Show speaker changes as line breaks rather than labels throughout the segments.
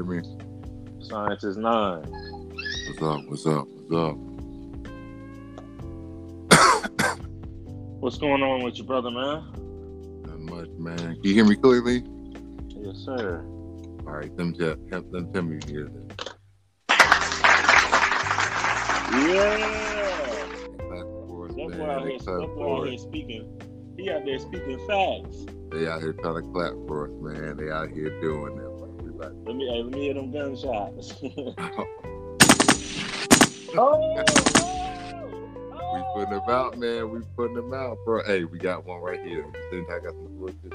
Hear me?
Science is nine.
What's up? What's up? What's up?
What's going on with your brother, man?
Not much, man. Can you hear me clearly?
Yes, sir.
All right, them tell, them tell me you hear this.
Yeah.
Clap for us,
That
man.
boy out
They
here,
clap
that boy
for
out here speaking. He out there speaking facts.
They out here trying to clap for us, man. They out here doing it. Like, we about
Let me, hey, let me hear them gunshots.
to-
oh.
oh, we putting them out, man. We putting them out, bro. Hey, we got one right here. Then I got some bullshit.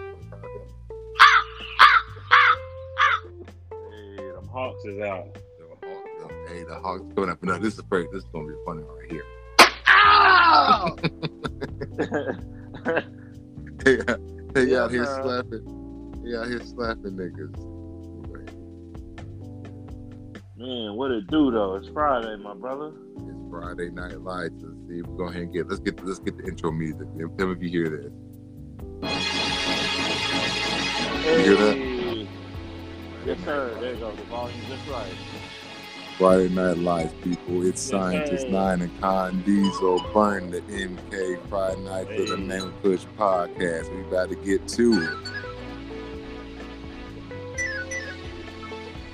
Hey, them hawks is out.
Hey, the Hawks coming up. No, this is great. This is gonna be funny right here. Oh. They, they
Yeah,
out here slapping. They out here slapping niggas.
Man, what it do though? It's Friday, my brother.
It's Friday Night Lights. Let's see. We're go ahead and get. Let's get. Let's get the intro music. Tell me if you hear this. You hear that?
Yes, sir. There you go. The volume just right.
Friday Night Lights, people. It's
Yes,
Scientist
sir.
Nine and Con Diesel. Burn the MK Friday Night for the
Hey.
Man Push podcast. We about to get to it.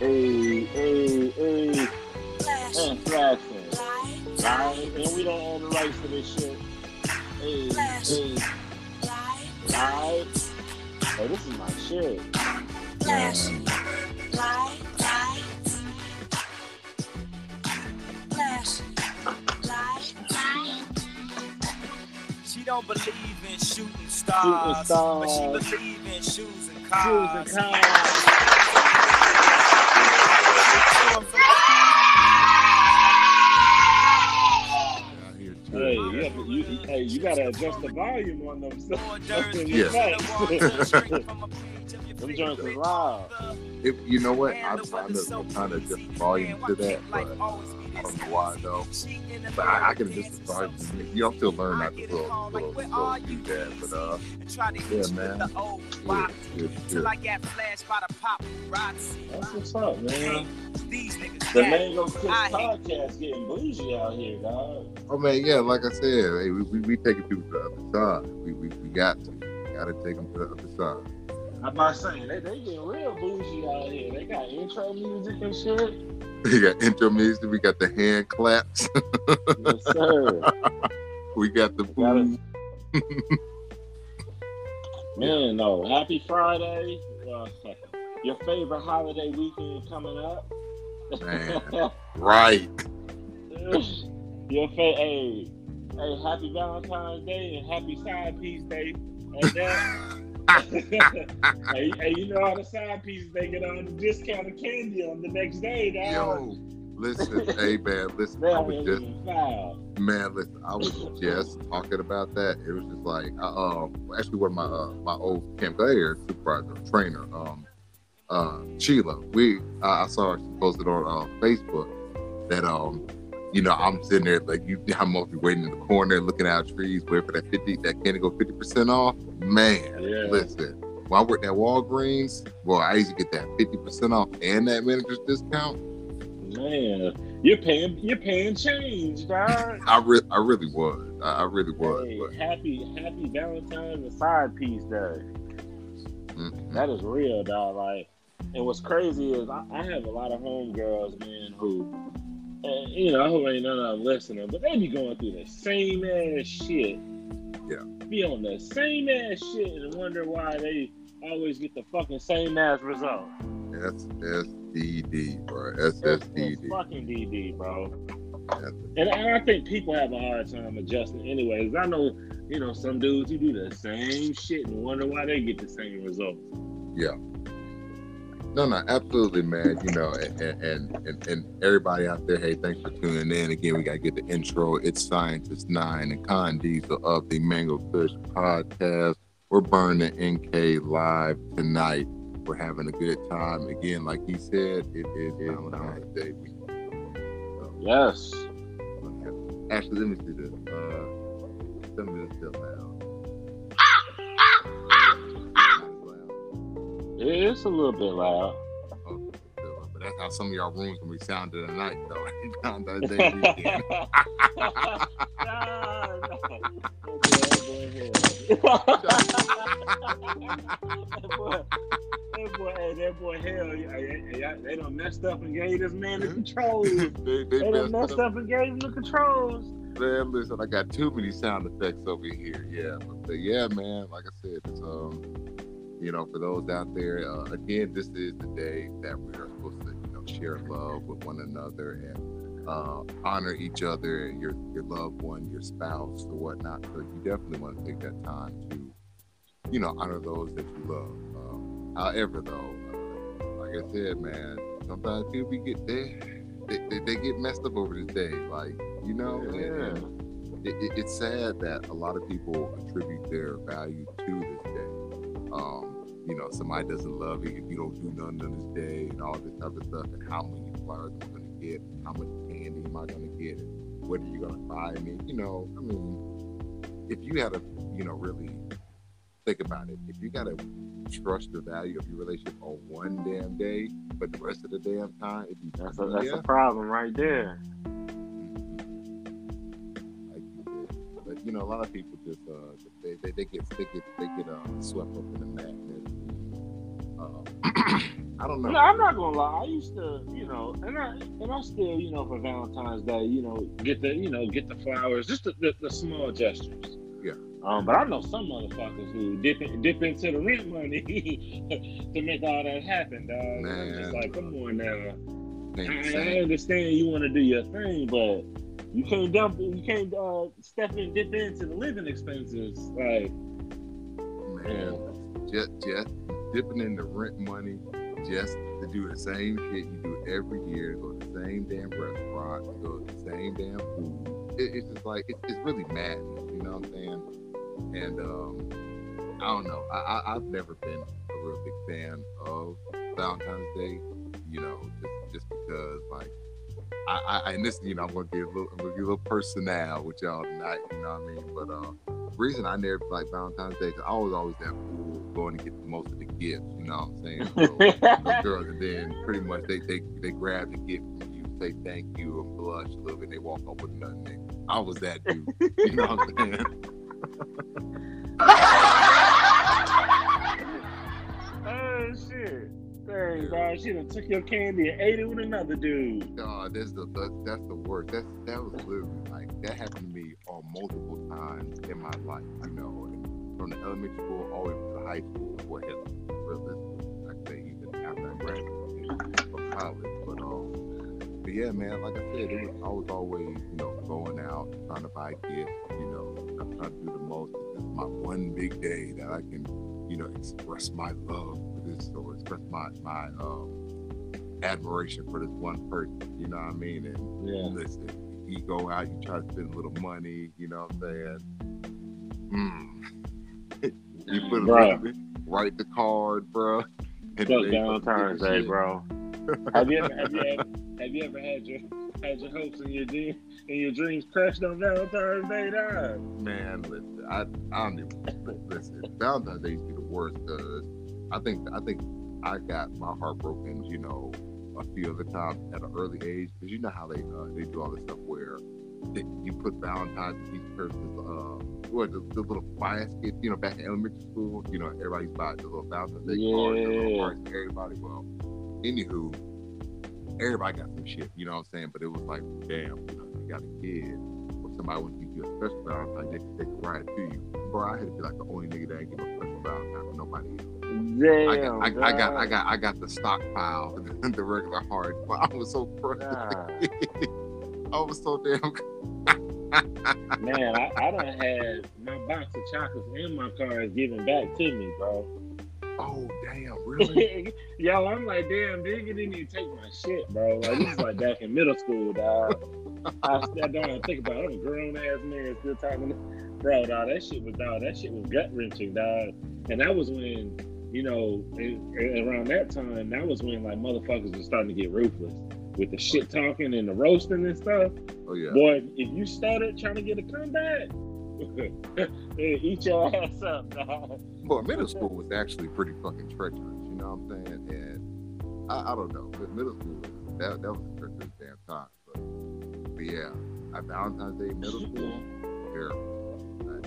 Hey, hey, hey. And flashing. And we don't own the rights to this shit. Hey, hey. Live. Hey, this is my shit.
Man,
She don't believe in shooting stars,
stars.
but she believe in shoes and
Shoes
cars.
and cars. You, have to, you, hey, you gotta adjust the volume on them. stuff.
Yeah.
Them joints is loud.
If, you know what? I'm trying to kind of adjust the volume to that, but I don't know why though. But I, I can just the volume. You know, I'm still learning not to little, little, little do that. But uh, yeah, man. Yeah, yeah,
Till
yeah.
I got flashed by the paparazzi.
That's what's up, man.
These
The Mango
Kush
podcast getting bougie out here, dog.
Oh man, yeah. Like I said, hey, we, we, we taking people to the other side. We, we, we got to. Got to take them to the other side.
I'm about saying they they getting real bougie out here. They got intro music and shit.
We got intro music. We got the hand claps.
Yes, sir.
we got the
Man, no. Happy Friday. Uh, your favorite holiday weekend coming up.
Man. Right.
your fa- hey, hey, happy Valentine's Day and happy side piece day. And that. hey, hey, you know how the side pieces they get on the discounted candy on the next day, dog.
Yo, listen, hey man, listen. I was just man, listen. I was just talking about that. It was just like, uh, um, actually, one of my uh, my old Camp Gladiator supervisor trainer, um, uh, Sheila. We I I saw her she posted on uh, Facebook that um, you know, I'm sitting there like you, I'm over waiting in the corner, looking out trees, waiting for that fifty, that candy go fifty percent off. Man,
Yeah.
listen. When I worked at Walgreens, boy, I used to get that fifty percent off and that manager's discount.
Man, you're paying you're paying change, dog.
I re- I really was. I, I really was.
Hey,
but,
happy happy Valentine's and side piece day.
mm,
That is real, dog. Like, and what's crazy is I, I have a lot of homegirls, man, who, and, you know, I hope ain't none of them listening, but they be going through the same ass shit.
Yeah.
Be on the same ass shit and wonder why they always get the fucking same ass result.
SSDD, bro. SSDD.
fucking DD, bro.
That's-
And I think people have a hard time adjusting anyways. I know, you know, some dudes who do the same shit and wonder why they get the same results.
No, no, absolutely, man. You know, and, and and and everybody out there, hey, thanks for tuning in. Again, we gotta get the intro. It's Scientist Nine and Con Diesel of the Mango Kush podcast. We're burning NK live tonight. We're having a good time. Again, like he said, it is Valentine's Day week. So,
Yes.
actually, let me see this. Uh, some of this still
It's a little bit loud.
Okay, so, how some of y'all rooms gonna be sounded at night though. Day weekend.
that boy, that boy, hey, that boy, hell, hey, hey, they done messed up and gave this man the controls.
they,
They
they
done
messed
messed
up.
up and gave him the controls.
Man, listen, I got too many sound effects over here. Yeah, but, but yeah, man, like I said, it's um, you know, for those out there, uh, again, this is the day that we are supposed to, you know, share love with one another and uh, honor each other, your your loved one, your spouse, or whatnot. So you definitely want to take that time to, you know, honor those that you love. Um, however, though, uh, like I said, man, sometimes people get there, they, they, they get messed up over this day, like you know.
Yeah.
and it, it, it's sad that a lot of people attribute their value to this day. Um, you know, somebody doesn't love you if you don't do nothing on this day and all this type of stuff, and how many flowers am I going to get, how much candy am I going to get, what are you going to buy me? You know, I mean, if you had to, you know, really think about it, if you got to trust the value of your relationship on one damn day, but the rest of the damn time, it'd be
That's a, that's
yeah.
a problem right there.
like you. But you know, a lot of people just uh, they, they, they get they get they get uh, swept up in the madness. Uh, I don't know.
No, I'm not gonna lie. I used to, you know, and I and I still, you know, for Valentine's Day, you know, get the, you know, get the flowers, just the, the, the small gestures.
Yeah.
Um, but I know some motherfuckers who dip in, dip into the rent money to make all that happen, dog. And I'm just like, come on now. I, I understand you want to do your thing, but you can't dump, you can't uh, step in, dip into the living expenses. Like,
Man, just just dipping in the rent money just to do the same shit you do every year, go to the same damn restaurant, go to the same damn food. It, it's just like it's, it's really madness, you know what I'm saying? And um, I don't know. I, I I've never been a real big fan of Valentine's Day, you know, just just because like. I, I and this, you know, I'm gonna get a little, I'm gonna get a little personnel with y'all tonight. You know what I mean? But uh, reason I never like Valentine's Day because I was always that fool going to get most of the gifts. You know what I'm saying? So, girls, and then pretty much they they they grab the gift from you, say thank you, and blush a little bit, and they walk off with nothing. I was that dude. You know what I'm saying?
oh shit. Dang, dog, she done took your candy and ate it with another dude.
God, that's the, that's the worst. That's that was literally like that happened to me on multiple times in my life. You know, from the elementary school all the way to high school. Before hell, realistically, I say even after I graduated from college. But um, but yeah, man, like I said, it was I was always you know going out trying to buy gifts. You know, I'm trying to do the most. This is my one big day that I can you know express my love this or express my my um admiration for this one person. You know what I mean? And
Yeah.
listen, you go out, you try to spend a little money. You know what I'm saying? Mm. you put a write the card, bro. They fucking
Valentine's Day, bro. have you ever have you ever have you ever had your had your hopes and your dream and your dreams crushed on Valentine's Day, dog?
Man, listen, I I don't even listen. Valentine's Day used to be the worst because I think I think I got my heart broken. You know, a few other times at an early age because you know how they uh, they do all this stuff where they, you put Valentine's in each person's uh what the, the little basket. You know, back in elementary school, you know, everybody's buying the little Valentine's Day cards, the little
Yeah.
for everybody. Well, anywho, everybody got some shit. You know what I'm saying? But it was like, damn, you know, you got a kid or somebody would give you a special Valentine, they could take a ride to you. Bro, I had to be like the only nigga that ain't give a special Valentine for nobody else.
Damn,
I got, I, I got, I got, I got the stockpile, the regular hard. But I was so crushed. I was so damn.
Man, I, I don't have my box of chocolates and my cards given back to me, bro.
Oh damn, really?
Yo, I'm like, damn, nigga didn't even take my shit, bro. Like this is like back in middle school, dog. I still don't even think about it. I'm a grown ass man still talking bro, dog. That shit was dog, that shit was gut wrenching, dog. And that was when, you know, in, in- around that time, that was when like motherfuckers were starting to get ruthless with the shit talking and the roasting and stuff.
Oh yeah.
Boy, if you started trying to get a comeback, eat your ass up, dog.
Well, middle school was actually pretty fucking treacherous. You know what I'm saying? And I, I don't know, but middle school was that that was a treacherous damn time. But, but yeah, Valentine's Day middle school, terrible,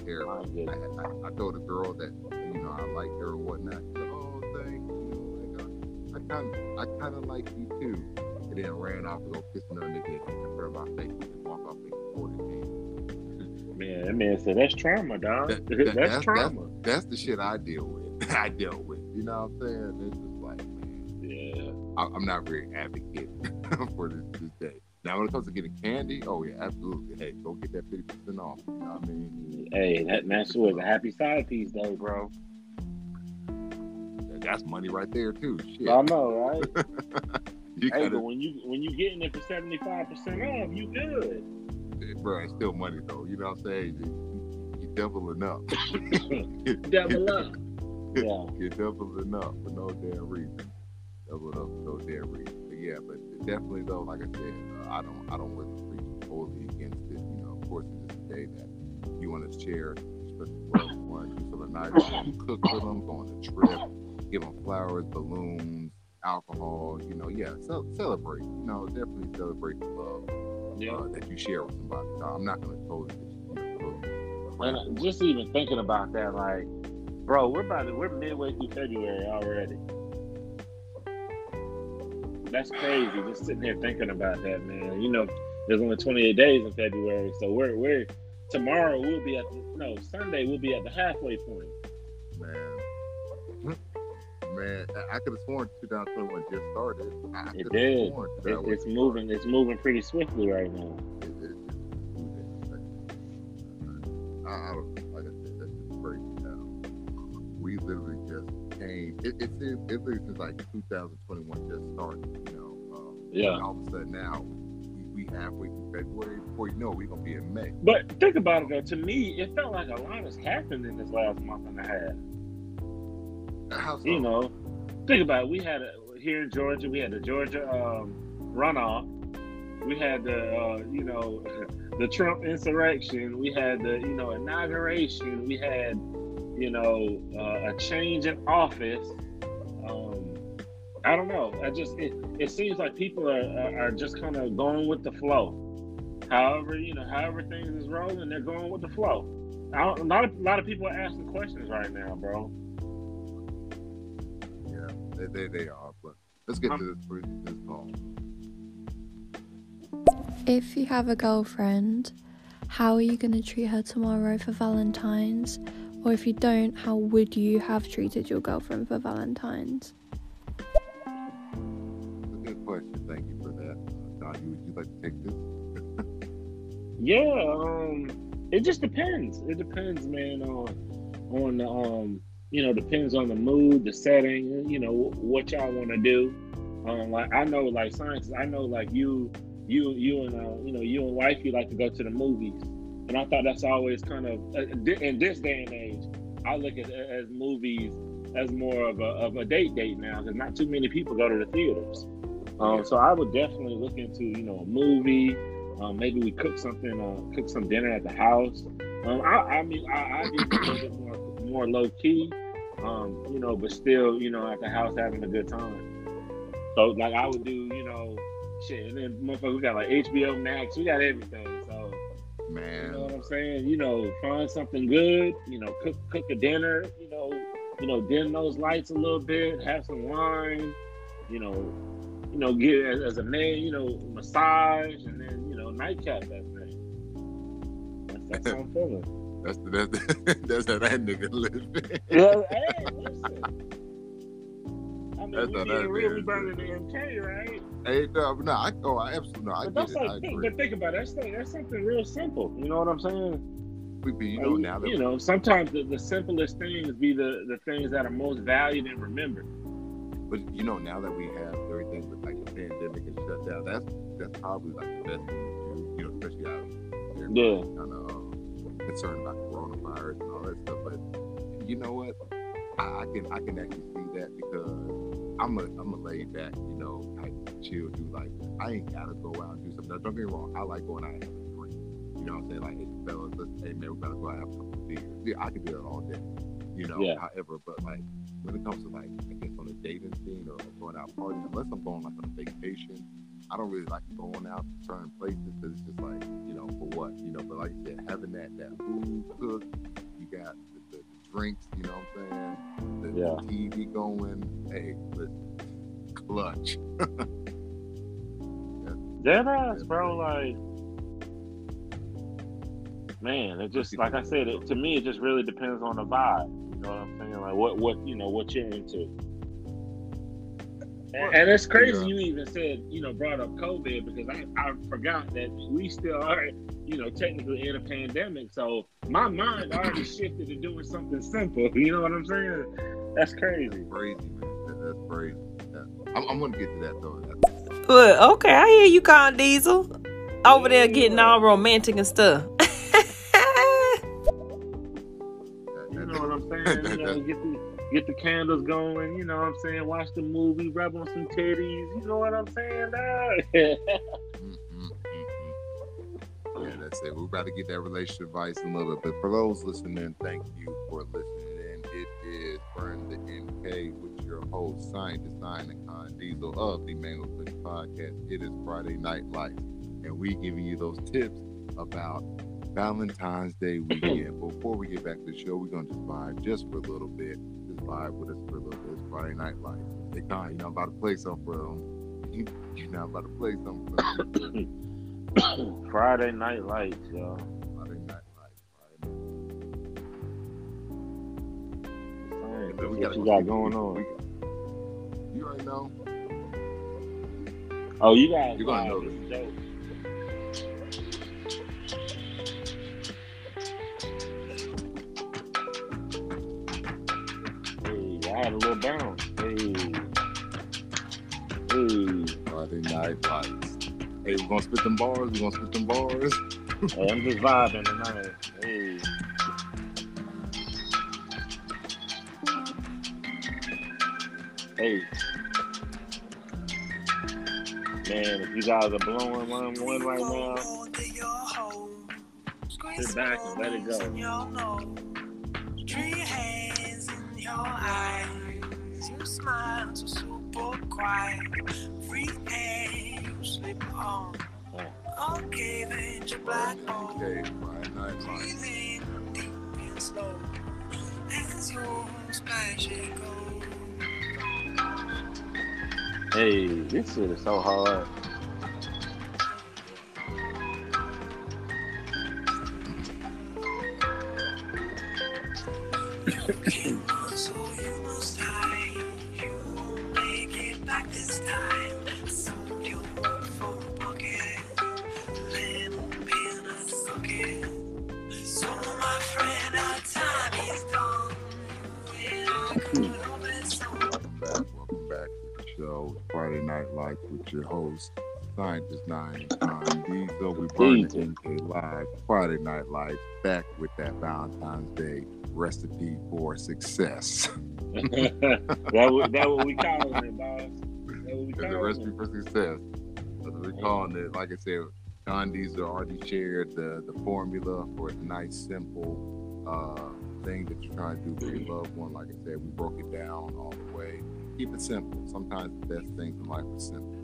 My.
I, I, I told a girl that you know I liked her or whatnot. She said, "Oh, thank you." Like, I kind of I kind of like you too. And then ran off to go kiss another nigga in front of my face and walk off the court again.
Man, that man said that's trauma, dog.
That-
that's,
that- that's-
trauma.
That's the shit I deal with. I dealt with. You know what I'm saying? It's just like, man,
yeah.
I, I'm not very advocate for this, this day. Now, when it comes to getting candy, oh yeah, absolutely. Hey, go get that 50% off. You know what I mean?
Hey, that that's was a happy side piece day, bro.
That's money right there too. Shit.
I know, right?
you
hey,
gotta,
but when you when you're getting it for seventy five percent off, you good.
bro, it's still money though. You know what I'm saying? You, you doubling up.
Double up. Yeah.
You're doubling up for no damn reason. Double up for no damn reason. But yeah, but definitely though, like I said, uh, I don't I don't really preach totally against it. You know, of course it is a day that you want to share, especially with loved ones, do something nice, cook for them, go on a trip, give them flowers, balloons, alcohol. You know, yeah, ce- celebrate. You know, definitely celebrate the love
Yeah.
uh, that you share with somebody. So I'm not you know, totally-
And just even thinking about that, like, bro, we're about to, we're midway through February already. That's crazy. Just sitting here thinking about that, man. You know, there's only 28 days in February, so we're we're tomorrow we'll be at the, no Sunday we'll be at the halfway point.
man. Man, I- could have sworn 2021 just started. I
It did. It, it's moving. It's moving pretty swiftly right now.
It- it- it's too damn fast. I, I came. It, it seems it seems like 2021 just started. You know. Um,
Yeah.
and all of a sudden now we, we halfway through February. Before you know, it, we're gonna be in May.
But think about it though. To me, it felt like a lot has happened in this last month and a half.
How so?
you know, think about it. We had a, here in Georgia, we had the Georgia um, runoff. We had the, uh, you know, the Trump insurrection. We had the, you know, inauguration. We had, you know, uh, a change in office. Um, I don't know. I just it, it seems like people are are, are just kind of going with the flow. However, you know, however things is rolling, they're going with the flow. I don't, a lot of a lot of people are asking questions right now, bro.
Yeah, they, they, they are. But let's get
Um,
to this this this call.
If you have a girlfriend, how are you going to treat her tomorrow for Valentine's? Or if you don't, how would you have treated your girlfriend for Valentine's?
It's a good question. Thank you for that. Uh, Don, you, would you like to take this?
Yeah, um, it just depends. It depends, man, on on the um, you know, depends on the mood, the setting, you know, what y'all want to do. Um, like I know, like science, I know, like you, you, you and uh, you know, you and wife, you like to go to the movies, and I thought that's always kind of uh, in this day and age. I look at as movies as more of a of a date date now because not too many people go to the theaters. Um, so I would definitely look into you know a movie. Um, maybe we cook something, uh, cook some dinner at the house. Um, I, I mean, I, I do a little bit more, more low key, um, you know, but still, you know, at the house having a good time. So, like, I would do, you know, shit, and then motherfucker, we got like HBO Max, we got everything. So, you know what I'm saying? You know, find something good. You know, cook cook a dinner. You know, you know, dim those lights a little bit. Have some wine. You know, you know, get as, as a man. You know, massage and then you know nightcap that thing. That's, that's how I'm feeling.
that's the, that's the, that's how that nigga live.
Yeah, hey, listen. Mean,
That's
we
how
being
that
real, we burning the MK, right?
hey, no, no, I, oh, I absolutely, no, I
But that's
it.
Like, think, but think about it. That's like, that's something real simple. You know what I'm saying?
We be, you know, now that
you know, sometimes the, the simplest things be the, the things that are most valued and remembered.
But you know, now that we have everything with like the pandemic and shut down, that's that's probably like the best thing to do. You know, especially out there,
Yeah.
kind of um, concerned about coronavirus and all that stuff. But you know what? I, I can I can actually see that because I'm a I'm a laid back, you know, type of chill dude. Like I ain't gotta go out and do something. Now, don't get me wrong. I like going out and having a drink. You know what I'm saying? Like, hey, fellas, let's, hey man, we gotta go out and have a couple of beers. Yeah, I can do that all day. You know,
Yeah.
however, but like when it comes to like I guess on a dating scene or going out partying, unless I'm going like on a vacation, I don't really like going out to certain places because it's just like, you know, for what, you know. But like you said, having that that food cooked, you got drinks, you know what I'm saying? The,
Yeah.
the TV going, hey, listen, clutch.
Dead ass, bro. Like, man, it just like I said, it, to me, it just really depends on the vibe. You know what I'm saying? Like, what, what, you know, what you're into. And, and it's crazy
Yeah.
you even said, you know, brought up COVID because I, I forgot that we still are, you know, technically in a pandemic. So my mind already shifted to doing something simple. You know what I'm saying? That's crazy.
crazy, man. That's crazy. Yeah. I'm, I'm gonna get to that though. That's,
Look, okay, I hear you, Con Diesel. Over there getting all romantic and stuff.
that,
You know what I'm saying? You know, get the get the candles going. You know what I'm saying? Watch the movie, rub on some titties. You know what I'm saying?
It. We're about to get that relationship advice in a little bit. For those listening, thank you for listening in. It is Burn the NK with your host, Scientist Nine and Con Diesel of the Mango Kush Podcast. It is Friday Night Lights, and we giving you those tips about Valentine's Day weekend. Before we get back to the show, we're gonna just vibe just for a little bit. Just vibe with us for a little bit. It's Friday Night Lights. Hey, Con, you know I'm about to play something for them. You, you know I'm about to play something for them.
Friday Night Lights, y'all.
Friday Night Lights. Friday
What
Night. We
you got going on?
You already know.
Oh, you guys,
You're gonna know
this is. Hey, I had a little bounce. Hey, hey.
Friday Night Lights. Hey, we're gonna spit them bars. We're gonna spit them bars.
Hey, I'm just vibing tonight. Hey. Hey. Man, if you guys are blowing one, one right now, sit back and let it go.
Three hands in your eyes. You smile so super quiet. Free hand you. Okay, then your black hole.
Okay, Friday Night Lights.
Breathing deep and slow. As your splash goes.
Hey, this shit is so hard.
Scientist Nine Con Diesel. We burn the. NK live. Friday Night Lights back with that Valentine's Day recipe for success.
that what that what we calling it, boss. That what we
a
calling
recipe
it.
for success. That's what we're calling it. Like I said, Don Diesel already shared the, the formula for a nice, simple uh, thing that you're trying to do for your loved one. Like I said, we broke it down all the way. Keep it simple. Sometimes the best things in life are simple.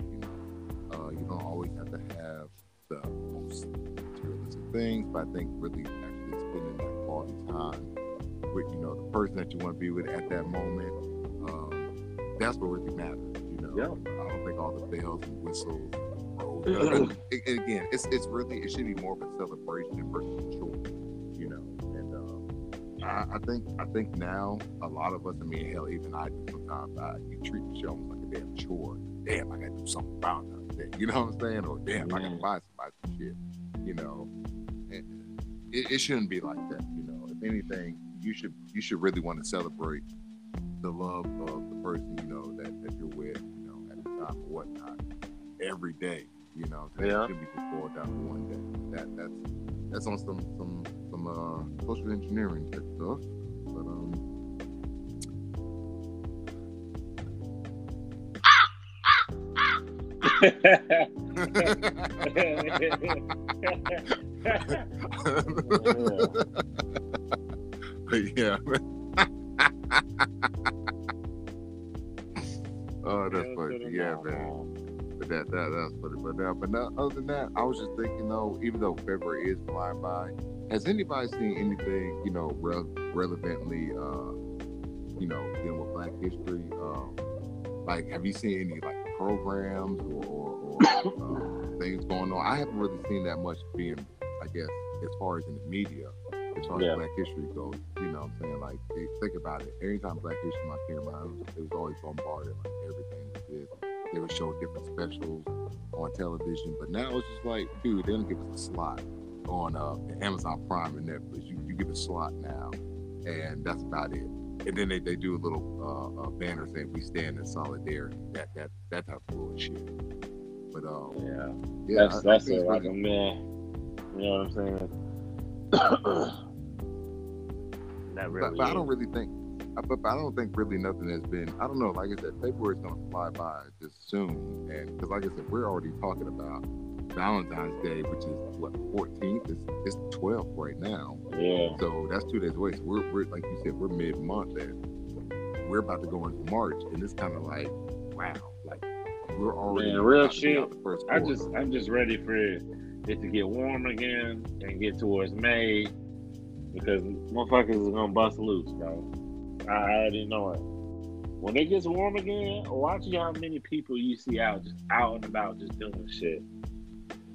You uh, you don't always have to have the most materialistic things, but I think really actually spending that quality time with you know the person that you want to be with at that moment. Um, that's what really matters. You know,
Yeah.
I don't think all the bells and whistles. and and again, it's it's really it should be more of a celebration versus a chore. You know, and um, I, I think I think now a lot of us, I mean, hell, even I do sometimes. I, you treat the show almost like a damn chore. Damn, I gotta do something about You know what I'm saying? Or damn, I gotta buy somebody some shit. You know, and it, it shouldn't be like that. You know, if anything, you should you should really want to celebrate the love of the person you know that, that you're with. You know, at the time or whatnot, every day. You know,
Yeah.
it should be just boiled down to one day. That that's that's on some some some uh, social engineering type stuff. But um, yeah. oh, that's funny. Yeah, man. But that that that's funny. But now, but now, other than that, I was just thinking though, even though February is flying by, has anybody seen anything you know re- relevantly, uh, you know, dealing with Black History? Um, like, have you seen any like programs or, or, or uh, things going on? I haven't really seen that much being, I guess, as far as in the media, as far
Yeah.
as Black History goes. You know, what I'm saying like, think about it. Anytime Black History Month came around, it was, it was always bombarded like everything this. They would show different specials on television, but now it's just like, dude, they don't give us a slot on uh, Amazon Prime and Netflix. You, you get a slot now, and that's about it. And then they, they do a little uh, uh, banner saying "We stand in solidarity." That that that type of bullshit. But um,
Yeah,
yeah,
that's
I- I
that's
think
it. Like a man, you know what I'm saying? that really.
but, but I don't really think. I- But, but I don't think really nothing has been. I don't know. Like I said, February's gonna fly by just soon, and because like I said, we're already talking about Valentine's Day, which is what 14th. It's it's 12th right now.
Yeah,
So that's two days away. So we're, we're like you said, we're mid month and we're about to go into March, and it's kind of like, wow, like we're already
Man, real
about to be
shit.
the first
I just I'm just ready for it to get warm again and get towards May because motherfuckers is gonna bust loose, bro. I already know it. When it gets warm again, watch how many people you see out just out and about just doing shit.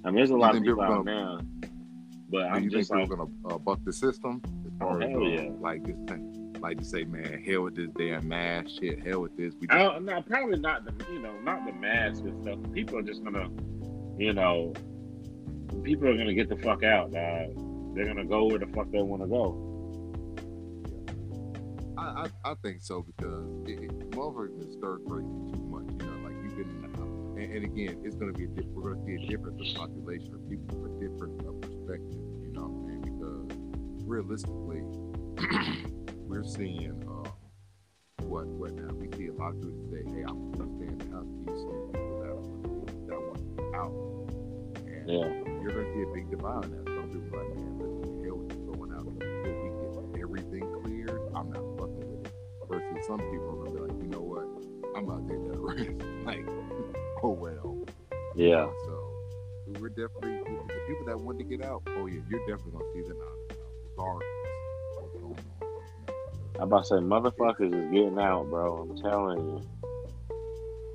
I mean, there's a lot of
think
people out now, but I'm
you think
just
people
like,
gonna uh, buck the system as far as
hell
uh,
yeah.
like this thing, like to say, man, hell with this damn mask shit, hell with this. We
I
just,
don't, no, probably not the you know not the mask and stuff. People are just gonna, you know, people are gonna get the fuck out, dog. They're gonna go where the fuck they want to go.
I, I, I think so because it, it, motherfuckers been stir crazy and, and again, it's gonna be a different. We're gonna see a difference in population of people from a different uh, perspective. You know what I'm saying? Because realistically, we're seeing uh, what what now? We see a lot of people say, "Hey, I'm gonna stay in the house." You see people that want that want to out, and
yeah.
you're gonna see a big divide in that. Some people are like, man, listen, hell with going out until we get everything cleared. I'm not fucking with it. Versus some people are gonna be like, you know what? I'm gonna take that risk. like, oh well.
Yeah.
So we're definitely the people that want to get out. Oh yeah, you're definitely gonna see them out, regardless what's going on.
I'm about to say, motherfuckers is getting out, bro. I'm telling you.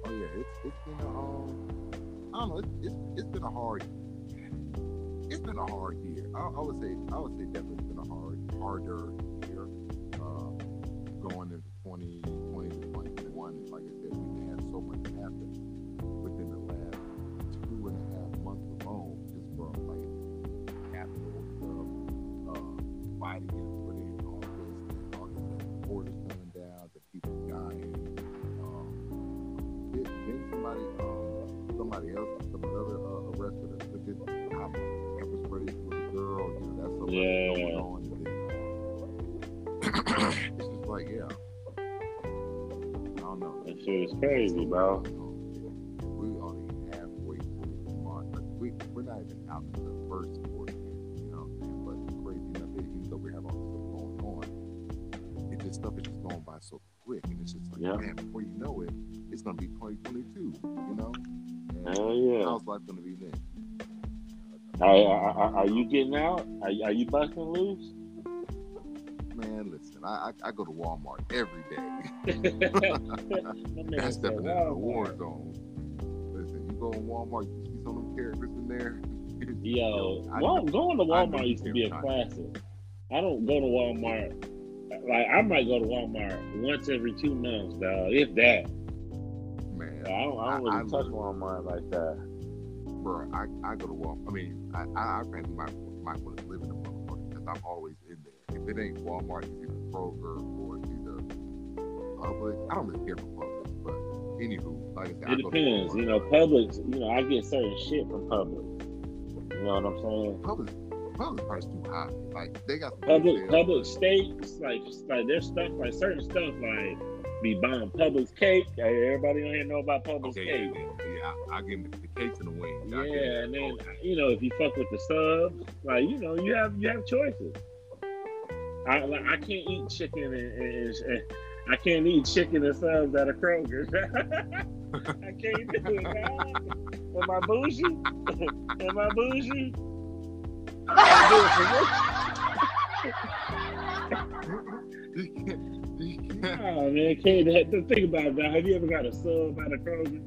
Oh yeah, it's it's been a um, I don't know, it's it's, it's been a hard. It's been a hard year. I, I would say I would say definitely it's been a hard harder year. Uh, going
crazy, bro.
We only halfway through March. We, we're not even out to the first quarter you know what I'm saying? But crazy enough, even though we have all this stuff going on, it just stuff is just going by so quick. And it's just like,
Yeah.
man, before you know it, it's going to be 2022, you know? And
Hell yeah.
How's life going to be then?
Are, are, are- are you getting out? Are, are you busting loose?
Listen, I, I, I go to Walmart every day. That's stepping into the war zone. Listen, you go in Walmart, you see some of them characters in there.
Yo,
I know-
going to Walmart used to be a classic. I don't go to Walmart. Like I might go to Walmart once every two months, dog. If that.
Man,
I don't, I don't
I-
really
I
touch
look-
Walmart like that.
bro, I, I go to Walmart. I mean, I, I, I might, might want to live in a motherfucker because I'm always in there. If it ain't Walmart, Kroger or either Publix. I don't really care for Publix, but anywho, like I said,
It
to
depends. You know, Publix. You know, I get certain shit from Publix. You know what I'm saying?
Publix, Publix price too high. Like they got
Public public steaks, like like there's stuff like certain stuff like be buying Publix cake. Everybody on here know about Publix
Okay,
cake.
yeah, yeah. I, I give them the, cakes and the wings.
Yeah,
I
and then you know if you fuck with the subs, like you know you have you have choices. I like I can't eat chicken and, and, and I can't eat chicken and subs at a Kroger. I can't do it. Man. Am I bougie? Am I bougie? Oh, I do it for
You can't, you can't.
Oh man, Kate, that- the thing about that, have you ever got a sub out of Kroger?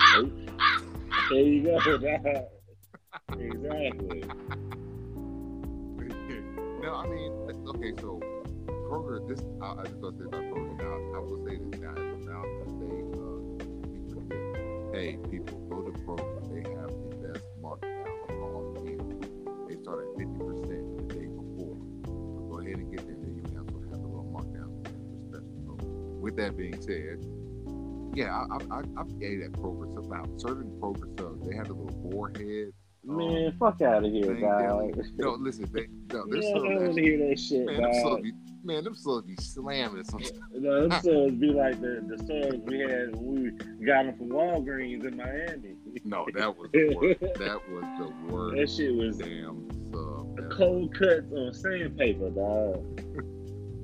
Uh, there you go. Exactly.
no, I mean, okay, so Kroger, this, I, I just gonna say about Kroger now. I will say this now, a Valentine's Day, uh, hey, people, go to Kroger. They have the best markdown of all. They start at 50% the day before. Go ahead and get there, and then also have little with that being said, yeah, I, I, I, I've ate at Kroger. So now, certain Kroger subs, they have the little warhead.
Man, fuck out of here, dog.
No, listen, they, no,
Yeah,
there's
I don't want to hear that shit,
Man, them
dog.
slugs be, man, them slugs be slamming sometimes.
No, them subs be like the, the subs we had when we got them from Walgreens in Miami.
No, that was the worst. That was the worst.
That shit was
damn sub.
Cold cuts on sandpaper, dog.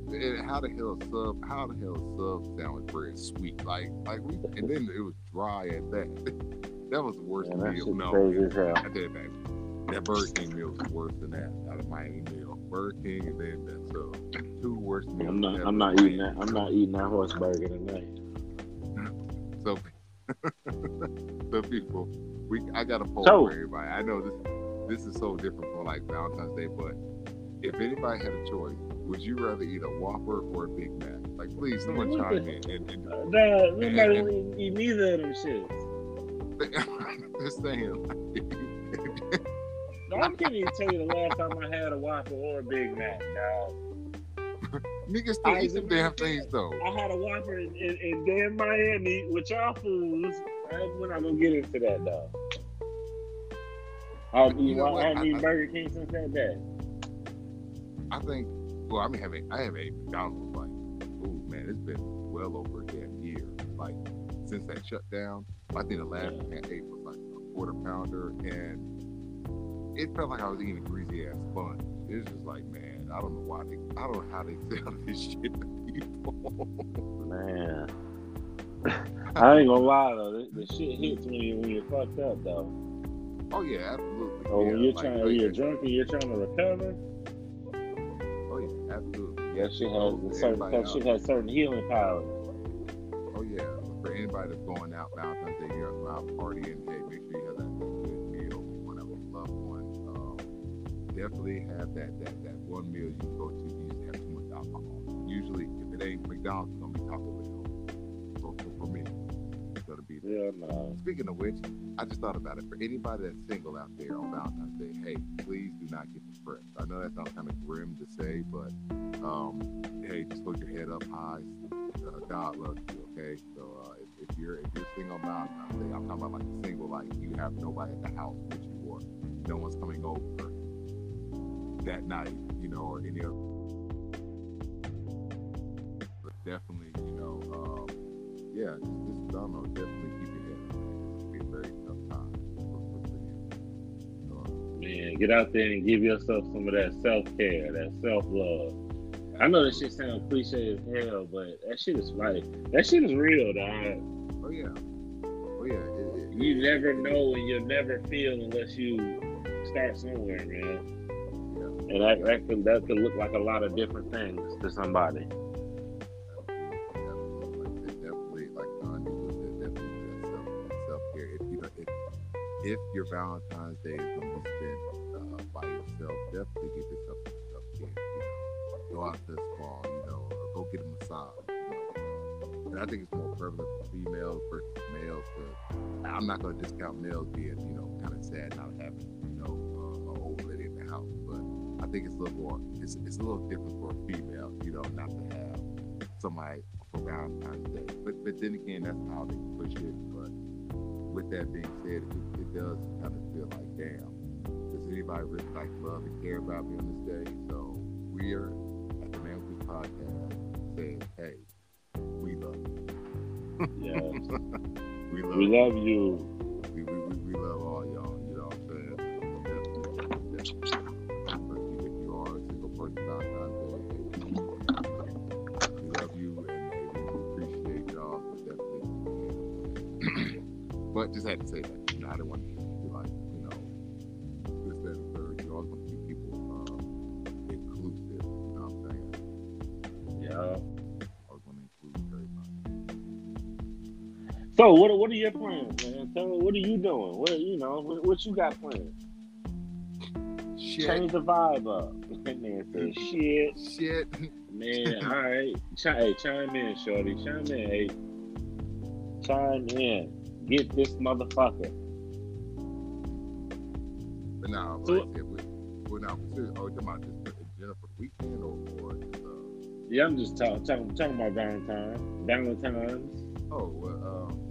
And how the hell sub? How the hell sub sandwich bread sweet? Like, like we, and then it was dry at that. that was the worst
Man,
meal. No,
crazy as hell.
I did it back. That Burger King meal was worse than that. Out of Miami meal, Burger King, and then that sub. Two worst meals.
I'm not. I'm not eating that. I'm not eating that horse burger tonight.
So, so people, we I got a poll
So-
for everybody. I know this this is so different from like Valentine's Day, but if anybody had a choice, would you rather eat a Whopper or a Big Mac? Like, please, someone
What
chime
the-
in and, and
Uh, Dog, nobody
And-
don't eat neither of them shits.
just saying.
No, I can't even tell you the last time I had a Whopper or a Big Mac, dog.
Niggas still eat them damn things though.
I had a Whopper in, in, in damn Miami with y'all fools. We're not gonna get into that, though. Um, I've
You
eaten,
know what?
I haven't eaten
I-
Burger King since that day.
I think. Well, I mean, having I have a McDonald's like, oh man, it's been well over a damn year. Like since that shutdown, I think the last thing I ate was like a quarter pounder, and it felt like I was eating a greasy ass sponge. It was just like, man, I don't know why they, I don't know how they sell this shit to people.
Man. I ain't gonna lie though, the, the shit hits when you when you're fucked up though.
oh yeah, absolutely.
Oh, when
yeah,
you're
like,
trying,
oh,
when you're drunk and you're trying to recover.
Oh yeah, absolutely.
That shit
Oh,
has certain that shit has certain healing powers.
Oh yeah, anybody that's going out Valentine's Day, you're out partying. Hey, make sure you have that, that good meal with one of your loved ones. Um, definitely have that that that one meal you go to. You just have too much alcohol. Usually, if it ain't McDonald's, it's gonna be Taco Bell. For, for, for me, it's gonna be that.
Yeah, no.
Speaking of which, I just thought about it. For anybody that's single out there on Valentine's Day, hey, please do not get depressed. I know that sounds kind of grim to say, but um, hey, just hold your head up high. Uh, God loves you, okay? So uh, if, you're if you're single on Valentine's Day, I'm talking about like single, like you have nobody at the house with you, or no one's coming over that night, you know, or any other. But definitely, you know, um, yeah, just, just I don't know, definitely keep your head be a very tough time for, for, you.
Man, get out there and give yourself some of that self care, that self love. I know that shit sounds cliche as hell, but that shit is like that shit is real, dog.
Oh yeah, oh yeah. It, it,
You never know and you'll never feel unless you start somewhere, man.
Yeah.
And that that could that could look like a lot of different things to somebody.
Absolutely, absolutely. Like, definitely, like Gandhi was it, definitely that self self care. If you if if your Valentine's Day is going to be spent uh, by yourself, definitely give yourself some self care. You know, go out to the spa. You know, or go get a massage. I think it's more prevalent for females versus males. But I'm not going to discount males being, you know, kind of sad not having, you know, uh, an old lady in the house. But I think it's a little more. It's it's a little different for a female. You know, not to have somebody for Valentine's Day. But but then again, that's how they push it. But with that being said, it, it does kind of feel like, damn, does anybody really like love and care about me on this day? So we are at the Man Podcast saying, hey
yes.
We love,
we love you.
We, we, we, we love all y'all. You know what I'm saying? If you are a single person out there, we love you and we appreciate y'all. But just had to say that. You know, I didn't want to.
So what what are your plans, man? Tell me what are you doing? What you know? What, what you got planned?
Shit.
Change the vibe up. That man said shit.
Shit.
Man, all right. Ch- hey, chime in, shorty. Chime in. Hey, chime in. Get this motherfucker.
But now,
So-
like I said, we, now, oh, you talking about just in general for the weekend or, or just, uh,
Yeah, I'm just talking talking, talking about Valentine. Valentine's.
oh, well, um,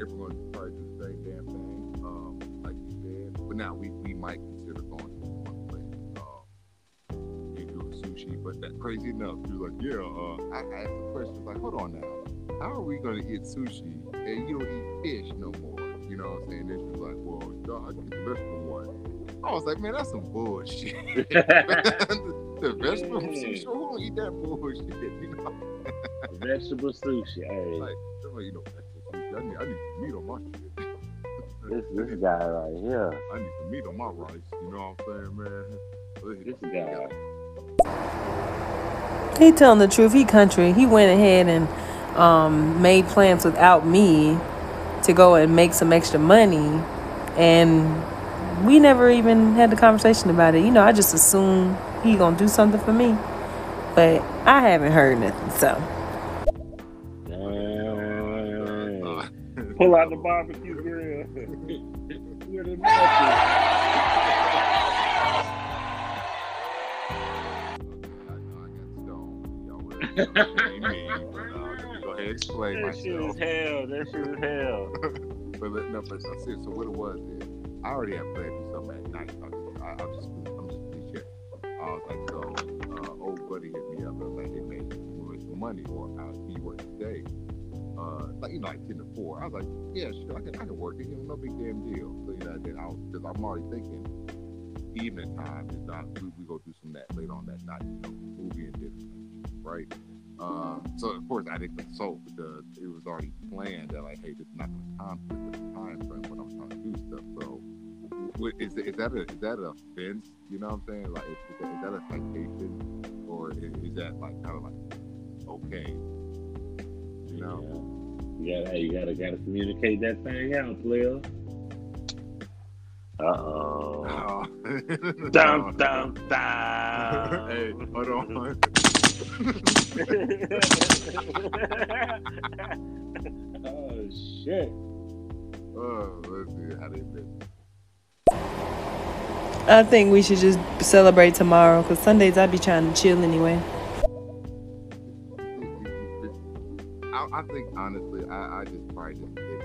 and, me and everyone probably do the same damn thing, um, like you said. But now we, we might consider going to one place, um, you do sushi. But that crazy enough, you're like, yeah, uh, I asked the question, like, hold on now, how are we going to eat sushi and you don't eat fish no more? You know what I'm saying? Then she was like, well, I get the vegetable one. I was like, man, that's some bullshit. the vegetable sushi, who don't eat that bullshit? You know,
Vegetable sushi. Hey,
like, you know. I need, I need some meat on my shit.
this this guy right here.
I need some meat on my rice. You know what I'm saying, man?
This guy.
He telling the truth. He country. He went ahead and um, made plans without me to go and make some extra money, and we never even had the conversation about it. You know, I just assumed he gonna do something for me, but I haven't heard nothing. So
Pull out the barbecue grill. Where the matches?
I know I got stoned. Y'all would have ain't me, but let me go ahead and explain
That shit
myself.
is hell. That shit is hell.
but let, no, but it. So what it was is, I already had planned to something at night. I, I, I'm just, I'm just cliche. I was like, so, uh, old buddy hit me up. I was like, hey man, you want some money or I'll see you work today. Uh, like you know, like ten to four. I was like, yeah, sure, I can, I can work it. You know, no big damn deal. So you know, then I was, because I'm already thinking evening time is not. We, we go do some that later on that night. You know, movie and dinner, right? Uh, so of course I didn't consult because it was already planned that like, hey, this is not going to conflict with the time frame when I'm trying to do stuff. So, is, is that a is that an offense? You know what I'm saying? Like, is, is, that, is that a citation or is, is that like kind of like okay? You know?
Yeah, you gotta you gotta gotta communicate that thing out, player. Uh oh. Dum dum dum.
hey, hold on.
oh shit.
Oh, let's see how they been.
I think we should just celebrate tomorrow because Sundays I'd be trying to chill anyway.
I, I think honestly, I, I just probably just did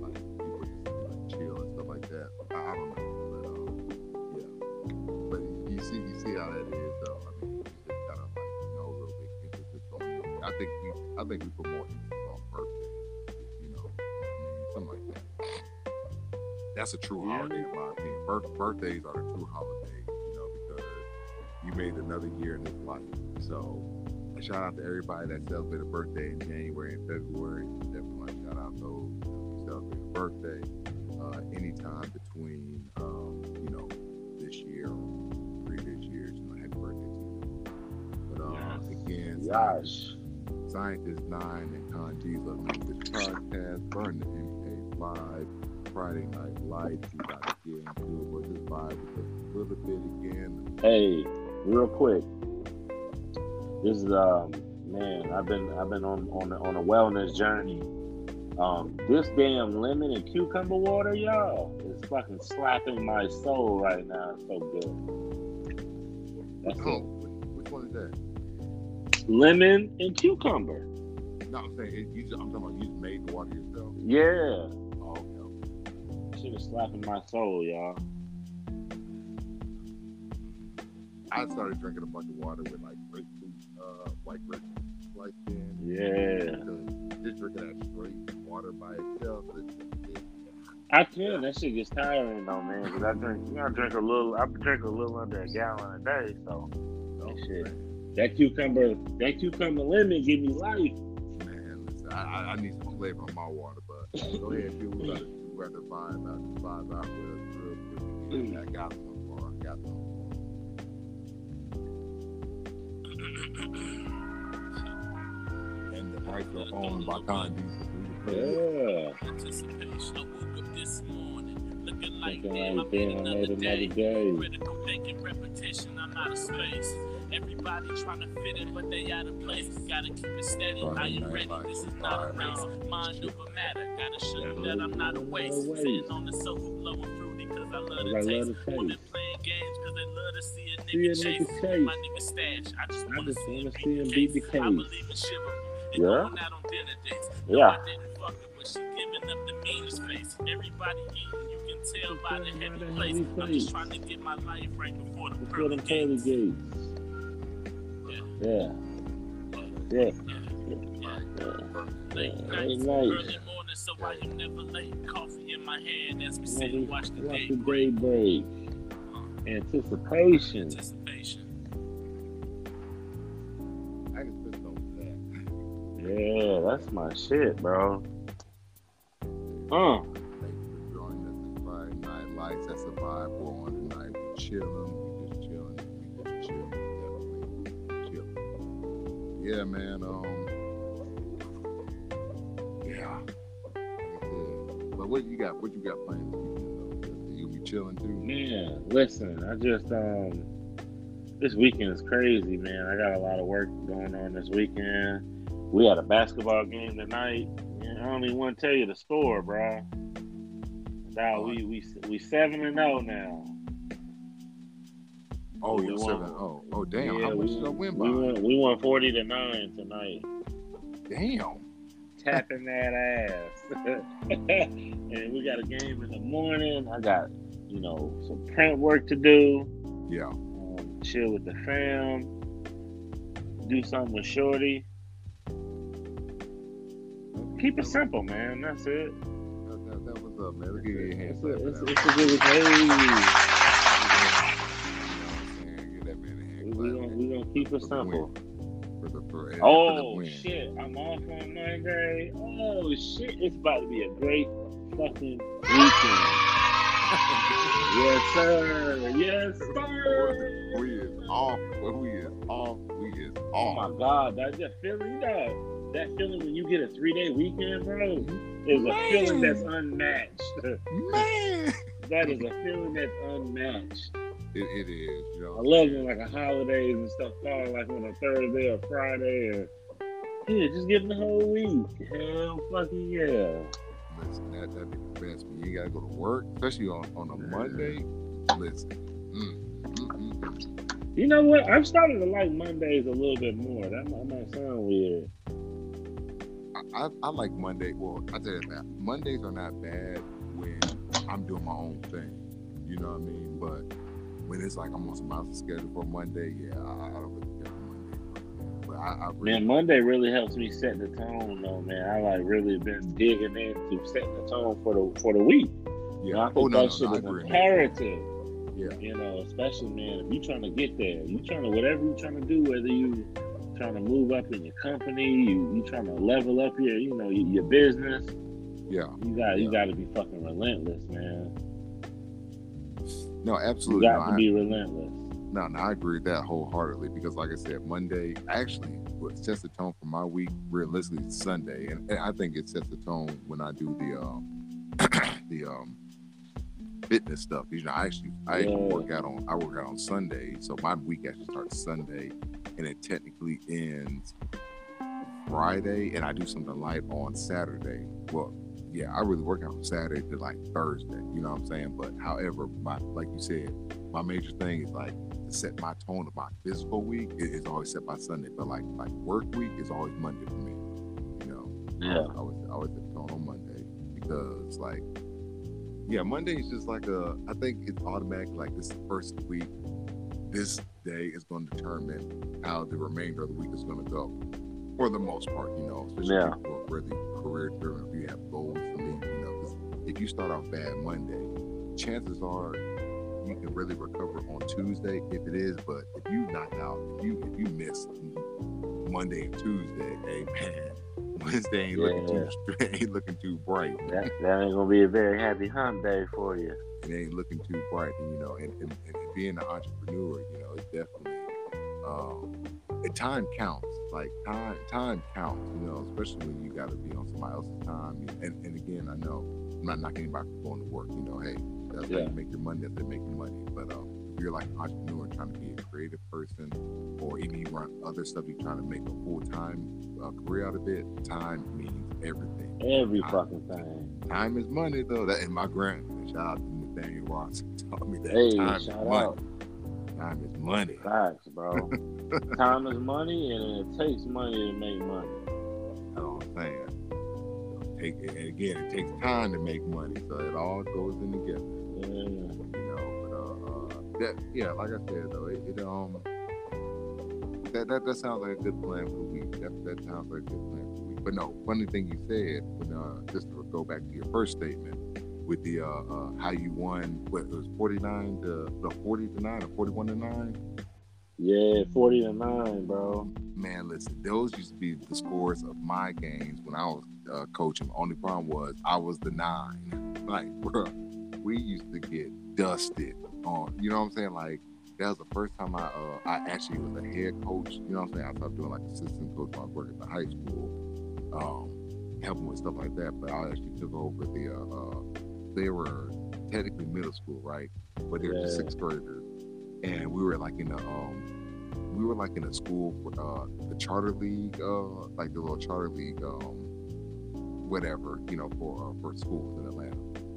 like people just like chill and stuff like that. I, I don't know, but um, yeah. But you see, you see how that is, though. I mean, it's just kind of like you know, real big emphasis on. it. I think we, I think we put more emphasis on birthday. You know, something like that. That's a true
Yeah.
holiday in my opinion. Birth, birthdays are a true holiday, you know, because you made another year in this life. So a shout out to everybody that celebrated a birthday in January and February. Definitely want shout out those who celebrate a birthday uh, anytime between, um, you know, this year or previous years. You know, happy birthday to you. But uh,
Yes.
again,
Gosh.
Scientist Nine and Con love make this podcast, Burn the MK live, Friday Night Lights. You got to get into it with this vibe with a little bit again.
Hey, real quick. This is um man, I've been I've been on on on a wellness journey. Um, this damn lemon and cucumber water, y'all, is fucking slapping my soul right now. It's so good. That's it.
which, one is that?
Lemon and cucumber.
No, I'm saying, it, you just, I'm talking about you just made the water yourself.
Yeah.
Oh, okay.
Shit is slapping my soul, y'all.
I started drinking a bunch of water with like uh, white grapefruit sliced in.
Yeah.
Just drinking that straight water by itself, it's,
I can. That shit gets tiring though, man. Cause I drink, you know, I drink a little. I drink a little under a gallon a day. So
oh,
shit. that cucumber, that cucumber lemon give me life.
Man, listen, I, I, I need some flavor on my water, but go ahead, do we got to we got to vibe out, with us real quick. I got one more. I got one And the mics are on by Condi.
Yeah.
Anticipation. I woke up this morning looking like
Looking
damn,
like
I made
damn, I
another
made
day.
another day.
Critical thinking, repetition. I'm out of space. Everybody trying to fit in, but they out of place. Gotta keep it steady. I
Friday
am
night
ready.
lights
This is
is
not a
fire.
race. Mind over matter. Gotta show you that I'm not a waste.
not a waste.
Sitting on the sofa, blowing fruity, cause I love
Cause
the
I
taste.
love the
Women playing games, cause they love to see a
See a
nigga
nigga
chase.
chase.
My nigga stash. I just wanna
just
see him
see him
beat
beat
the case. I believe in chivalry. And
Yeah.
going out on dinner dates. No,
Yeah.
I didn't fuck her, but she giving up the meanest face. Everybody eating, you can tell by the heavy place. I'm just trying to get my life right before the
Before
pearly gates.
gates. Yeah. Yeah.
Yeah.
Yeah.
Late
Yeah.
nights,
Late
early
nights.
morning, so I am never late. Coffee in my hand as we sit and watch the day break.
Day break. Anticipation.
Anticipation.
I can spit on
Yeah, that's my shit, bro. Uh.
Thank you for joining us this Friday night lights. That's a vibe we're on tonight. We chilling. We just chilling. We just chilling. Definitely chilling. Yeah, man. Um. Yeah. Like I said. But what you got? What you got planned chilling too?
man, listen, I just um, this weekend is crazy, man. I got a lot of work going on this weekend. We had a basketball game tonight. And I don't even want to tell you the score, bro. Dog, we we we seven and zero now.
Oh,
We
you're seven. Oh, oh, damn.
Yeah,
How much
we,
did I win
we
by?
won, we won forty to nine tonight.
Damn.
tapping that ass. and we got a game in the morning. I got, you know, some print work to do.
Yeah.
Um, chill with the fam. Do something with Shorty. Keep it simple, man. That's it.
That, that, that was up, man. Look at your hand
a,
for
it's,
that.
it's a good hey.
You know what I'm saying? Give that man a hand
We
clap,
gonna we gonna keep it simple.
For the, for, for
Oh
win.
shit! I'm off on Monday. Oh shit! It's about to be a great fucking weekend. Yes sir. Yes sir.
We is off. We is off. We is off.
Oh my god, that that feeling, dog. That feeling when you get a three day weekend, bro, is a feeling that's unmatched.
Man.
that is a feeling that's unmatched.
It, it is. You know.
I love when like a holidays and stuff fall like on a Thursday or Friday and yeah, just give them the whole week. Hell fucking yeah.
Listen, that, the best. When you gotta go to work, especially on, on a Monday. Listen. Mm, mm, mm, mm.
You know what? I've started to like Mondays a little bit more. That might, might sound weird.
I, I, I like Monday. Well, I tell you that Mondays are not bad when I'm doing my own thing. You know what I mean? But when it's like I'm on some schedule for Monday, yeah, I, I don't really care. But I, I really,
Man, Monday really helps me set the tone though, man. I like really been digging into setting the tone for the for the week.
yeah.
Oh, I
oh
think
no,
that
no,
shit
no,
imperative.
Yeah.
You know, especially man, if you trying to get there, you trying to whatever you trying to do, whether you trying to move up in your company, you you trying to level up your, you know, your, your business,
Yeah.
you got you got to be fucking relentless, man.
No,
You
absolutely. No,
got to
I,
be relentless.
No, no, I agree with that wholeheartedly because, like I said, Monday actually sets the tone for my week. Realistically, it's Sunday, and, and I think it sets the tone when I do the um the um fitness stuff. You know, I actually I actually
Yeah.
work out on I work out on Sunday, so my week actually starts Sunday, and it technically ends Friday, and I do something light on Saturday. Well, yeah, I really work out from Saturday to like Thursday. You know what I'm saying? But however, my like you said, my major thing is like to set my tone of my physical week is is always set by Sunday, but like like work week is always Monday for me. You know,
Yeah.
I always I always set the tone on Monday because like yeah, Monday is just like a I think it's automatic like this first week, this day is going to determine how the remainder of the week is going to go. For the most part, you know, especially
Yeah.
people who are really career driven, if you have goals to meet, you know, if you start off bad Monday, chances are you can really recover on Tuesday if it is. But if you knock out, if you if you miss Monday and Tuesday, hey man, Wednesday ain't looking too ain't looking too bright.
That, that ain't gonna be a very happy hump day for you.
It ain't looking too bright, and you know, and, and, and being an entrepreneur, you know, it's definitely um, time counts. Like time, time counts. You know, especially when you got to be on somebody else's time. And, and again, I know I'm not knocking anybody for going to work. You know, hey, that's how you make your money. That's how you make your money. But um, if you're like an entrepreneur trying to be a creative person, or even you run other stuff, you're trying to make a full time uh, career out of it. Time means everything.
Every
I-
fucking thing.
Time is money, though. That and my grand shout out to Nathaniel Ross taught me that
Hey,
time is
shout
money.
out.
Time is money.
Facts, bro. Time is money, and it takes money to make money.
What I'm saying. Take and again, it takes time to make money, so it all goes in together.
Yeah.
You know, but uh, uh that yeah, like I said though, it, it um that, that that sounds like a good plan for the week. That that sounds like a good plan for the week. But no, funny thing you said, when uh just to go back to your first statement with the uh, uh how you won what it was forty nine to the forty to nine or forty one to nine.
Yeah, 40 to 9, bro.
Man, listen, those used to be the scores of my games when I was uh, coaching. Only problem was I was the nine. Like, bro, we used to get dusted on. You know what I'm saying? Like, that was the first time I uh, I actually was a head coach. You know what I'm saying? I started doing like assistant coach while I was working at the high school, um, helping with stuff like that. But I actually took over the. Uh, uh, they were technically middle school, right? But they were just sixth graders, and we were like in a um we were like in a school for uh the charter league uh like the little charter league um whatever you know for uh, for schools in atlanta.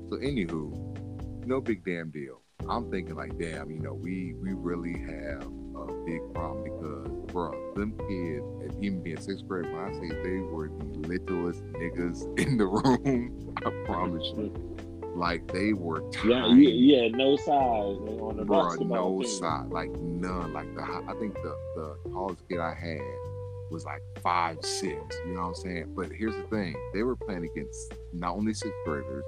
So anywho no big damn deal. I'm thinking like damn you know we we really have a big problem because bro them kids and even being sixth grade when i say they were the littlest niggas in the room i promise you like they were
Yeah,
tiny
yeah, yeah, no size on the
Bro, no side, like none. Like the, I think the the tallest kid I had was like five six. You know what I'm saying? But here's the thing: they were playing against not only sixth graders,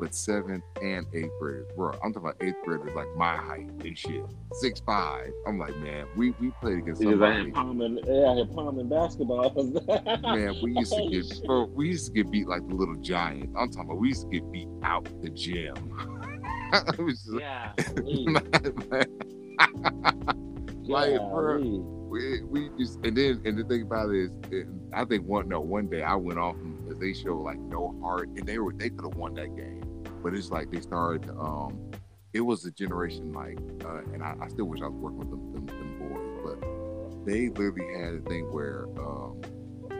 but seventh and eighth graders. Bro, I'm talking about eighth graders like my height and shit, six five. I'm like, man, we we played against
Because I
somebody.
had palming, yeah, I had palming basketball.
Man, we used to get bro, we used to get beat like the little giants. I'm talking about we used to get beat out the gym. it was just,
Yeah,
Like, bro. we, we just and then and the thing about it is and I think one no one day I went off because they showed like no heart and they were they could have won that game but it's like they started to, um it was a generation like uh, and I, I still wish I was working with them, them, them boys but they literally had a thing where um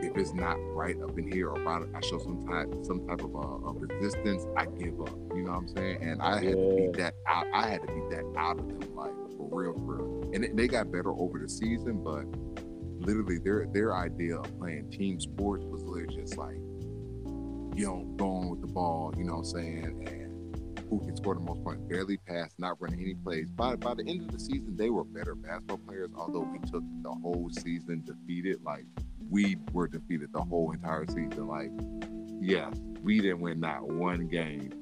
if it's not right up in here or it, I show some type some type of, uh, of resistance I give up you know what I'm saying? And I had to beat that out I had to beat that out of them like for real for real. And it, they got better over the season, but literally their their idea of playing team sports was literally just like you know going with the ball, you know what I'm saying, and who can score the most points, barely pass, not running any plays. By by the end of the season, they were better basketball players. Although we took the whole season defeated, like we were defeated the whole entire season. Like yes, we didn't win not one game.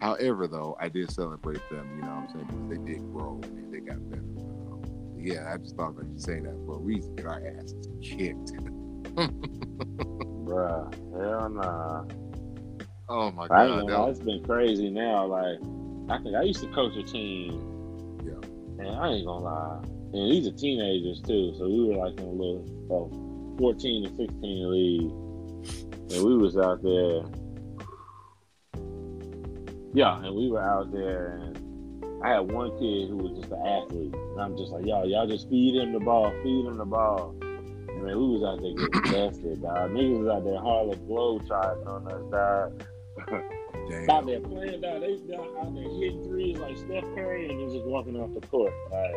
However, though, I did celebrate them, you know what I'm saying, because they did grow and they, got better. Yeah, I just thought about you saying that for a reason. Get our asses kicked.
Bruh, hell nah.
Oh my
I
god. That,
it's been crazy now. Like, I think I used to coach a team.
Yeah.
And I ain't gonna lie. And these are teenagers too, so we were like in a little oh, 14 to 16 league. And we was out there. Yeah, and we were out there and I had one kid who was just an athlete. And I'm just like, y'all, y'all just feed him the ball, feed him the ball. And we was out there getting dusted, dog. Niggas was out there Harlem Globetrotting on us, dog.
Damn.
out there playing, dog. They dog, out there hitting threes like Steph Curry and then just walking off the court. Like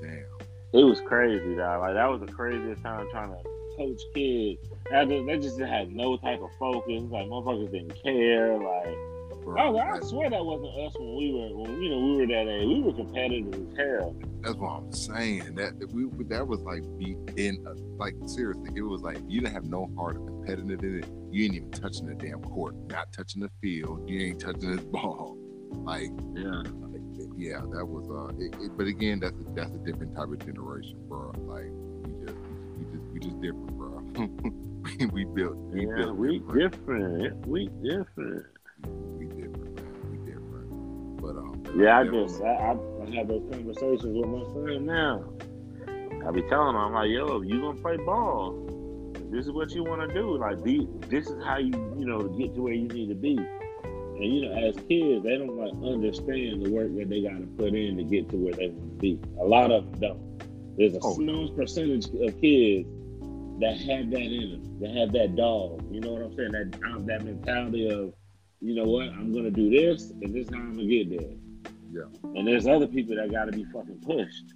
Damn.
it was crazy, dog. Like that was the craziest time trying to coach kids. That just, they just had no type of focus. Like motherfuckers didn't care. Like
Bro,
I, I swear that wasn't us when we were when you know we were that age. We were competitive as hell.
that's what I'm saying. That that we that was like beat in uh, like seriously. It was like you didn't have no heart of competitive in it. You ain't even touching the damn court, not touching the field. You ain't touching the ball. Like
Yeah.
Like, yeah, that was uh. It, it- but again, that's a, that's a different type of generation, bro. Like we just we we just we just different, bro. we, we built we
Yeah,
built
we
different.
different. We different.
We different, man. We different. But um,
Yeah, I just I, I, I have those conversations with my son now. I be telling him, I'm like, yo, if you gonna play ball, this is what you want to do. Like, the, this is how you, you know, get to where you need to be. And you know, as kids, they don't like understand the work that they got to put in to get to where they want to be. A lot of them don't. There's a
Oh,
small percentage of kids that have that in them, that have that dog. You know what I'm saying? That um, that mentality of, you know what, I'm gonna do this, and this is how I'm gonna get there.
Yeah.
And there's other people that got to be fucking pushed.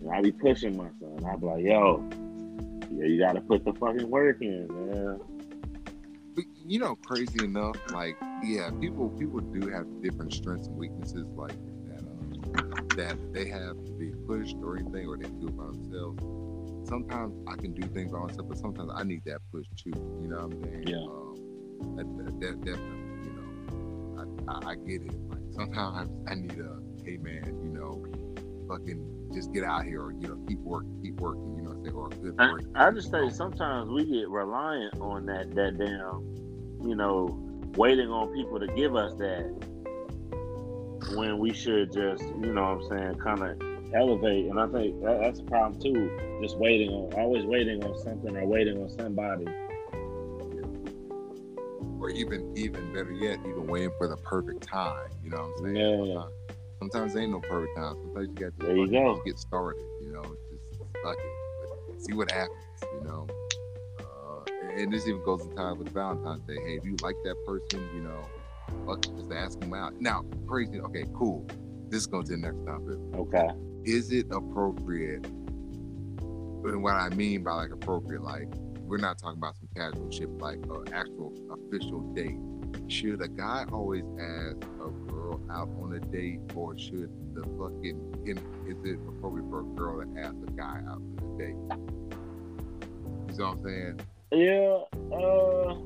And I be pushing my son. I be like, yo, yeah, you got to put the fucking work in, man.
But, you know, crazy enough, like yeah, people people do have different strengths and weaknesses, like that uh, that they have to be pushed or anything, or they do it by themselves. Sometimes I can do things by myself, but sometimes I need that push too. You know what I'm saying?
Yeah.
Um, that, that, that definitely, I, I, get it. Like sometimes I need a, hey man, you know, fucking just get out here, or you know, keep working, keep working. You know, what I'm saying, or a good
I,
break.
I just think sometimes we get reliant on that, that damn, you know, waiting on people to give us that when we should just, you know what I'm saying, kind of elevate. And I think that, that's a problem too. Just waiting on, always waiting on something or waiting on somebody.
Or even even better yet, even waiting for the perfect time. You know what I'm saying?
Yeah.
Sometimes, ain't no perfect time. Sometimes you got to
There you go.
just get started. You know, just suck it, but see what happens. You know, uh, and this even goes in time with Valentine's Day. Hey, if you like that person, you know, fuck, it, just ask them out. Now, crazy. Okay, cool. This is going to the next topic.
Okay.
Is it appropriate? And what I mean by like appropriate, like we're not talking about some casual shit, like an actual official date. Should a guy always ask a girl out on a date, or should the fucking is it appropriate for a girl to ask a guy out on a date? You know what I'm saying?
Yeah, uh,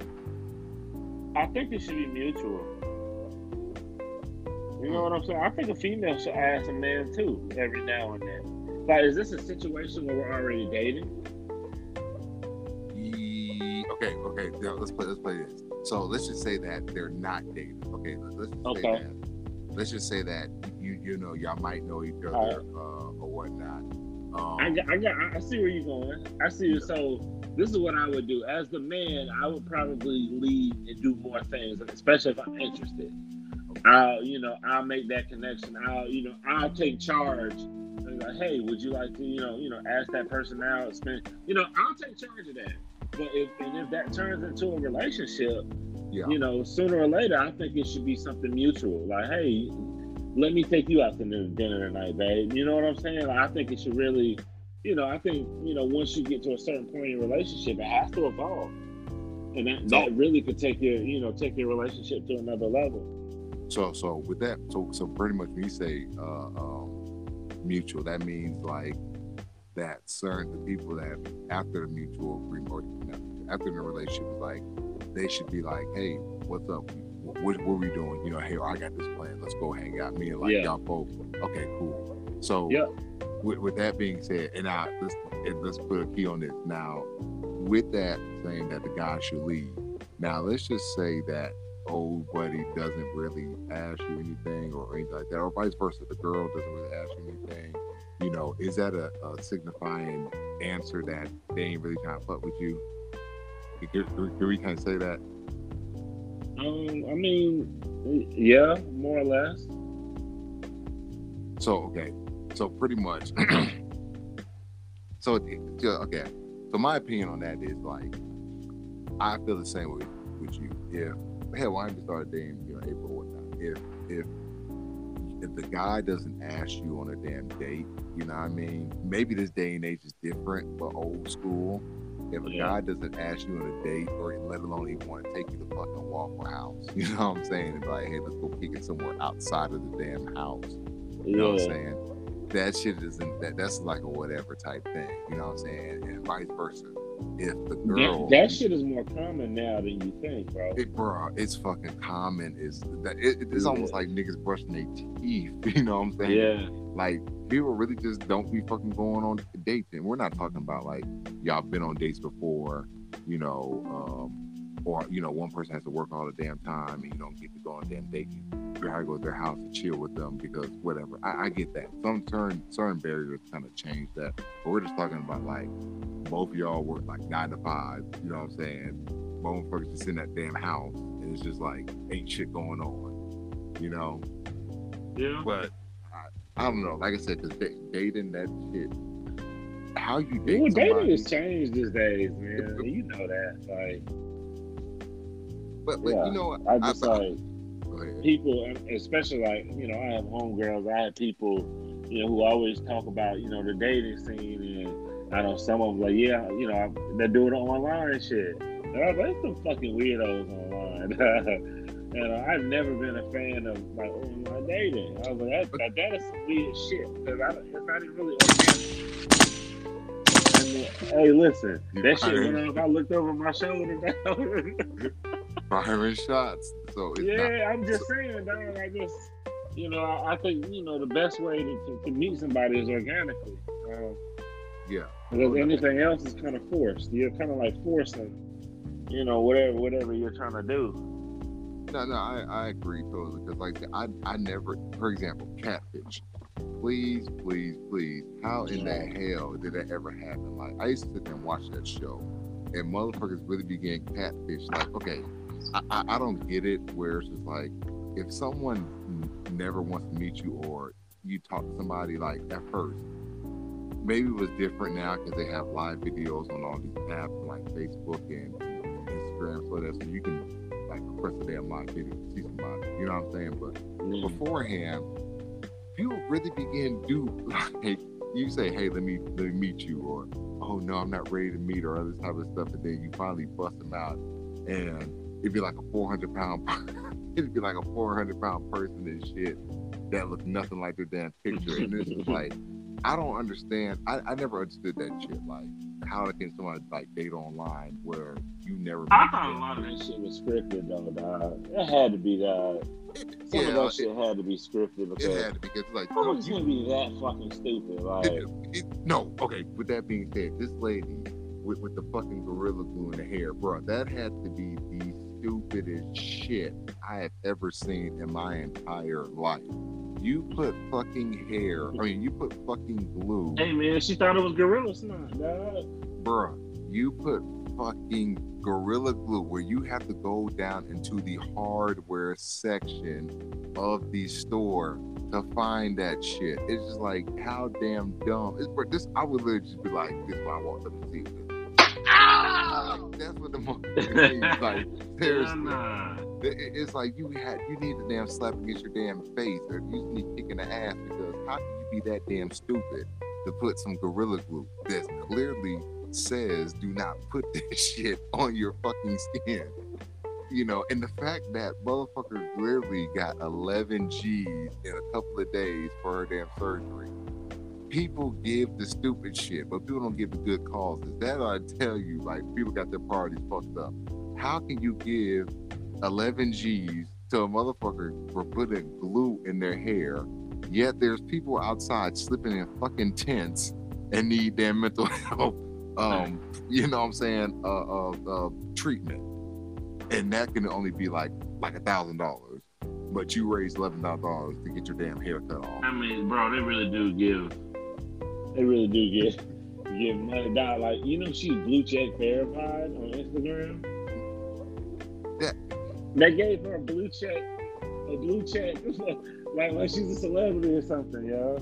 I think it should be mutual. You know what I'm saying? I think a female should ask a man too every now and then. Like, is this a situation where we're already dating?
Okay, okay. Now let's play. Let's play this. So let's just say that they're not dating. Okay, let's just say
Okay.
that. Let's just say that you you know y'all might know each other
Alright.
uh, or whatnot. Um,
I got, I got, I see where you're going. I see you. So this is what I would do. As the man, I would probably lead and do more things, especially if I'm interested. I'll, you know, I'll make that connection. I'll, you know, I'll take charge. Like, hey, would you like to, you know, you know, ask that person out, spend, you know, I'll take charge of that. But if and if that turns into a relationship,
yeah.
you know, sooner or later, I think it should be something mutual. Like, hey, let me take you out to dinner tonight, babe. You know what I'm saying? Like, I think it should really, you know, I think you know, once you get to a certain point in your relationship, it has to evolve, and that,
So-
that really could take your, you know, take your relationship to another level.
So so with that, so so pretty much when you say uh, um, mutual, that means like that certain the people that after the mutual agreement or you know, after the relationship is like they should be like, hey, what's up? What, what, what we doing? You know, hey, I got this plan. Let's go hang out. Me and like
Yeah.
y'all both. Okay, cool. So
Yeah.
with, with that being said, and I let's and let's put a key on this. Now, with that saying that the guy should leave. Now let's just say that old buddy doesn't really ask you anything or anything like that, or vice versa. The girl doesn't really ask you anything. You know, is that a, a signifying answer that they ain't really trying to fuck with you? Can, can, we kind of say that?
Um, I mean, yeah, more or less.
So okay, so pretty much. so yeah, okay, so my opinion on that is like, I feel the same way with you. If hell, I even started dating you know April or whatnot. If if if the guy doesn't ask you on a damn date, you know what I mean? Maybe this day and age is different, but old school. If a
Yeah.
guy doesn't ask you on a date, or let alone even want to take you to fucking Waffle House, you know what I'm saying? It's like, hey, let's go kick it somewhere outside of the damn house. You know what I'm saying? That shit isn't that that's like a whatever type thing. You know what I'm saying? And vice versa. If the
That,
girl
that shit is more common now than you think, bro.
it, bro, it's fucking common. It's that it, it's almost like niggas brushing their teeth. You know what I'm saying?
Yeah,
Like people really just don't be fucking going on dates, and we're not talking about like y'all been on dates before, you know, um, or you know one person has to work all the damn time and you don't get to go on a damn date. You gotta go to their house and chill with them because whatever. I, I get that. Some turn certain barriers kind of change that, but we're just talking about like both of y'all work like nine to five. You know what I'm saying? Both motherfuckers just in that damn house, and it's just like ain't shit going on. You know,
yeah.
but I, I don't know. Like I said, because dating that shit, how you date
Well, dating has changed these days, man. You know that. Like,
but, but
yeah.
you know.
I just
I-
like
ahead.
people, especially like you know, I have homegirls. I have people, you know, who always talk about you know the dating scene, and I know some of them like, yeah, you know, they're doing it online shit. And I like, some fucking weirdos online. and uh, I've never been a fan of like online dating. I was like, that, that, is some weird shit because I, it's not even really organic. Hey, listen, that shit went off. I looked over my shoulder.
Firing shots. So it's not.
Yeah, I'm just saying, dog. I just, you know, I, I think you know the best way to, to, to meet somebody is organically. Um,
Yeah.
because anything else is kind of forced. You're kind of like forcing, you know, whatever whatever you're trying to do.
No, no, I, I agree totally. Because like I, I never, for example, catfish. Please, please, please. How in the hell did that ever happen? Like I used to sit there and watch that show, and motherfuckers really began catfish. Like, okay, I, I, don't get it. Where it's just like, if someone n- never wants to meet you, or you talk to somebody like at first, maybe it was different now because they have live videos on all these apps like Facebook and Instagram, so that so you can like press a damn live video to see somebody. You know what I'm saying? But
Mm.
beforehand, people really begin do like you say, "Hey, let me let me meet you," or "Oh no, I'm not ready to meet," or other type of stuff, and then you finally bust them out, and it'd be like a 400 pound, it'd be like a 400 pound person and shit that looked nothing like their damn picture, and this is like, I don't understand. I, I never understood that shit. Like, how can someone like date online where you never?
I thought a lot of that shit was scripted, though, dog. It had to be that. Some of
Yeah,
that shit had to be scripted
it
because
had to be because like
how oh,
you-
can be that fucking stupid? Like,
It, it, no, okay. With that being said, this lady with, with the fucking gorilla glue in the hair, bro, that had to be the stupidest shit I have ever seen in my entire life. You put fucking hair, I mean, you put fucking glue,
hey man, she thought it was gorilla snot, dog.
bruh. You put fucking gorilla glue where you have to go down into the hardware section of the store to find that shit. It's just like how damn dumb. It's this I would literally just be like, this is why I walked up to see this. Ah! That's what the motherfucker means. Like seriously.
Nah.
It- it- It's like you had you need the damn slap against your damn face, or you need kicking the ass because how can you be that damn stupid to put some gorilla glue that clearly says do not put this shit on your fucking skin? You know, and the fact that motherfucker literally got 11 G's in a couple of days for her damn surgery. People give the stupid shit, but people don't give the good causes. That I tell you, like people got their priorities fucked up. How can you give 11 G's to a motherfucker for putting glue in their hair, yet there's people outside slipping in fucking tents and need their mental health, um, you know what I'm saying, uh, uh, uh, treatment, and that can only be like like a thousand dollars, but you raised eleven dollars to get your damn hair cut off.
I mean, bro, they really do give. They really do get get money down. Like you know, she's blue check verified on Instagram.
Yeah.
They gave her a blue check, a blue check, like like she's a celebrity or something, yo.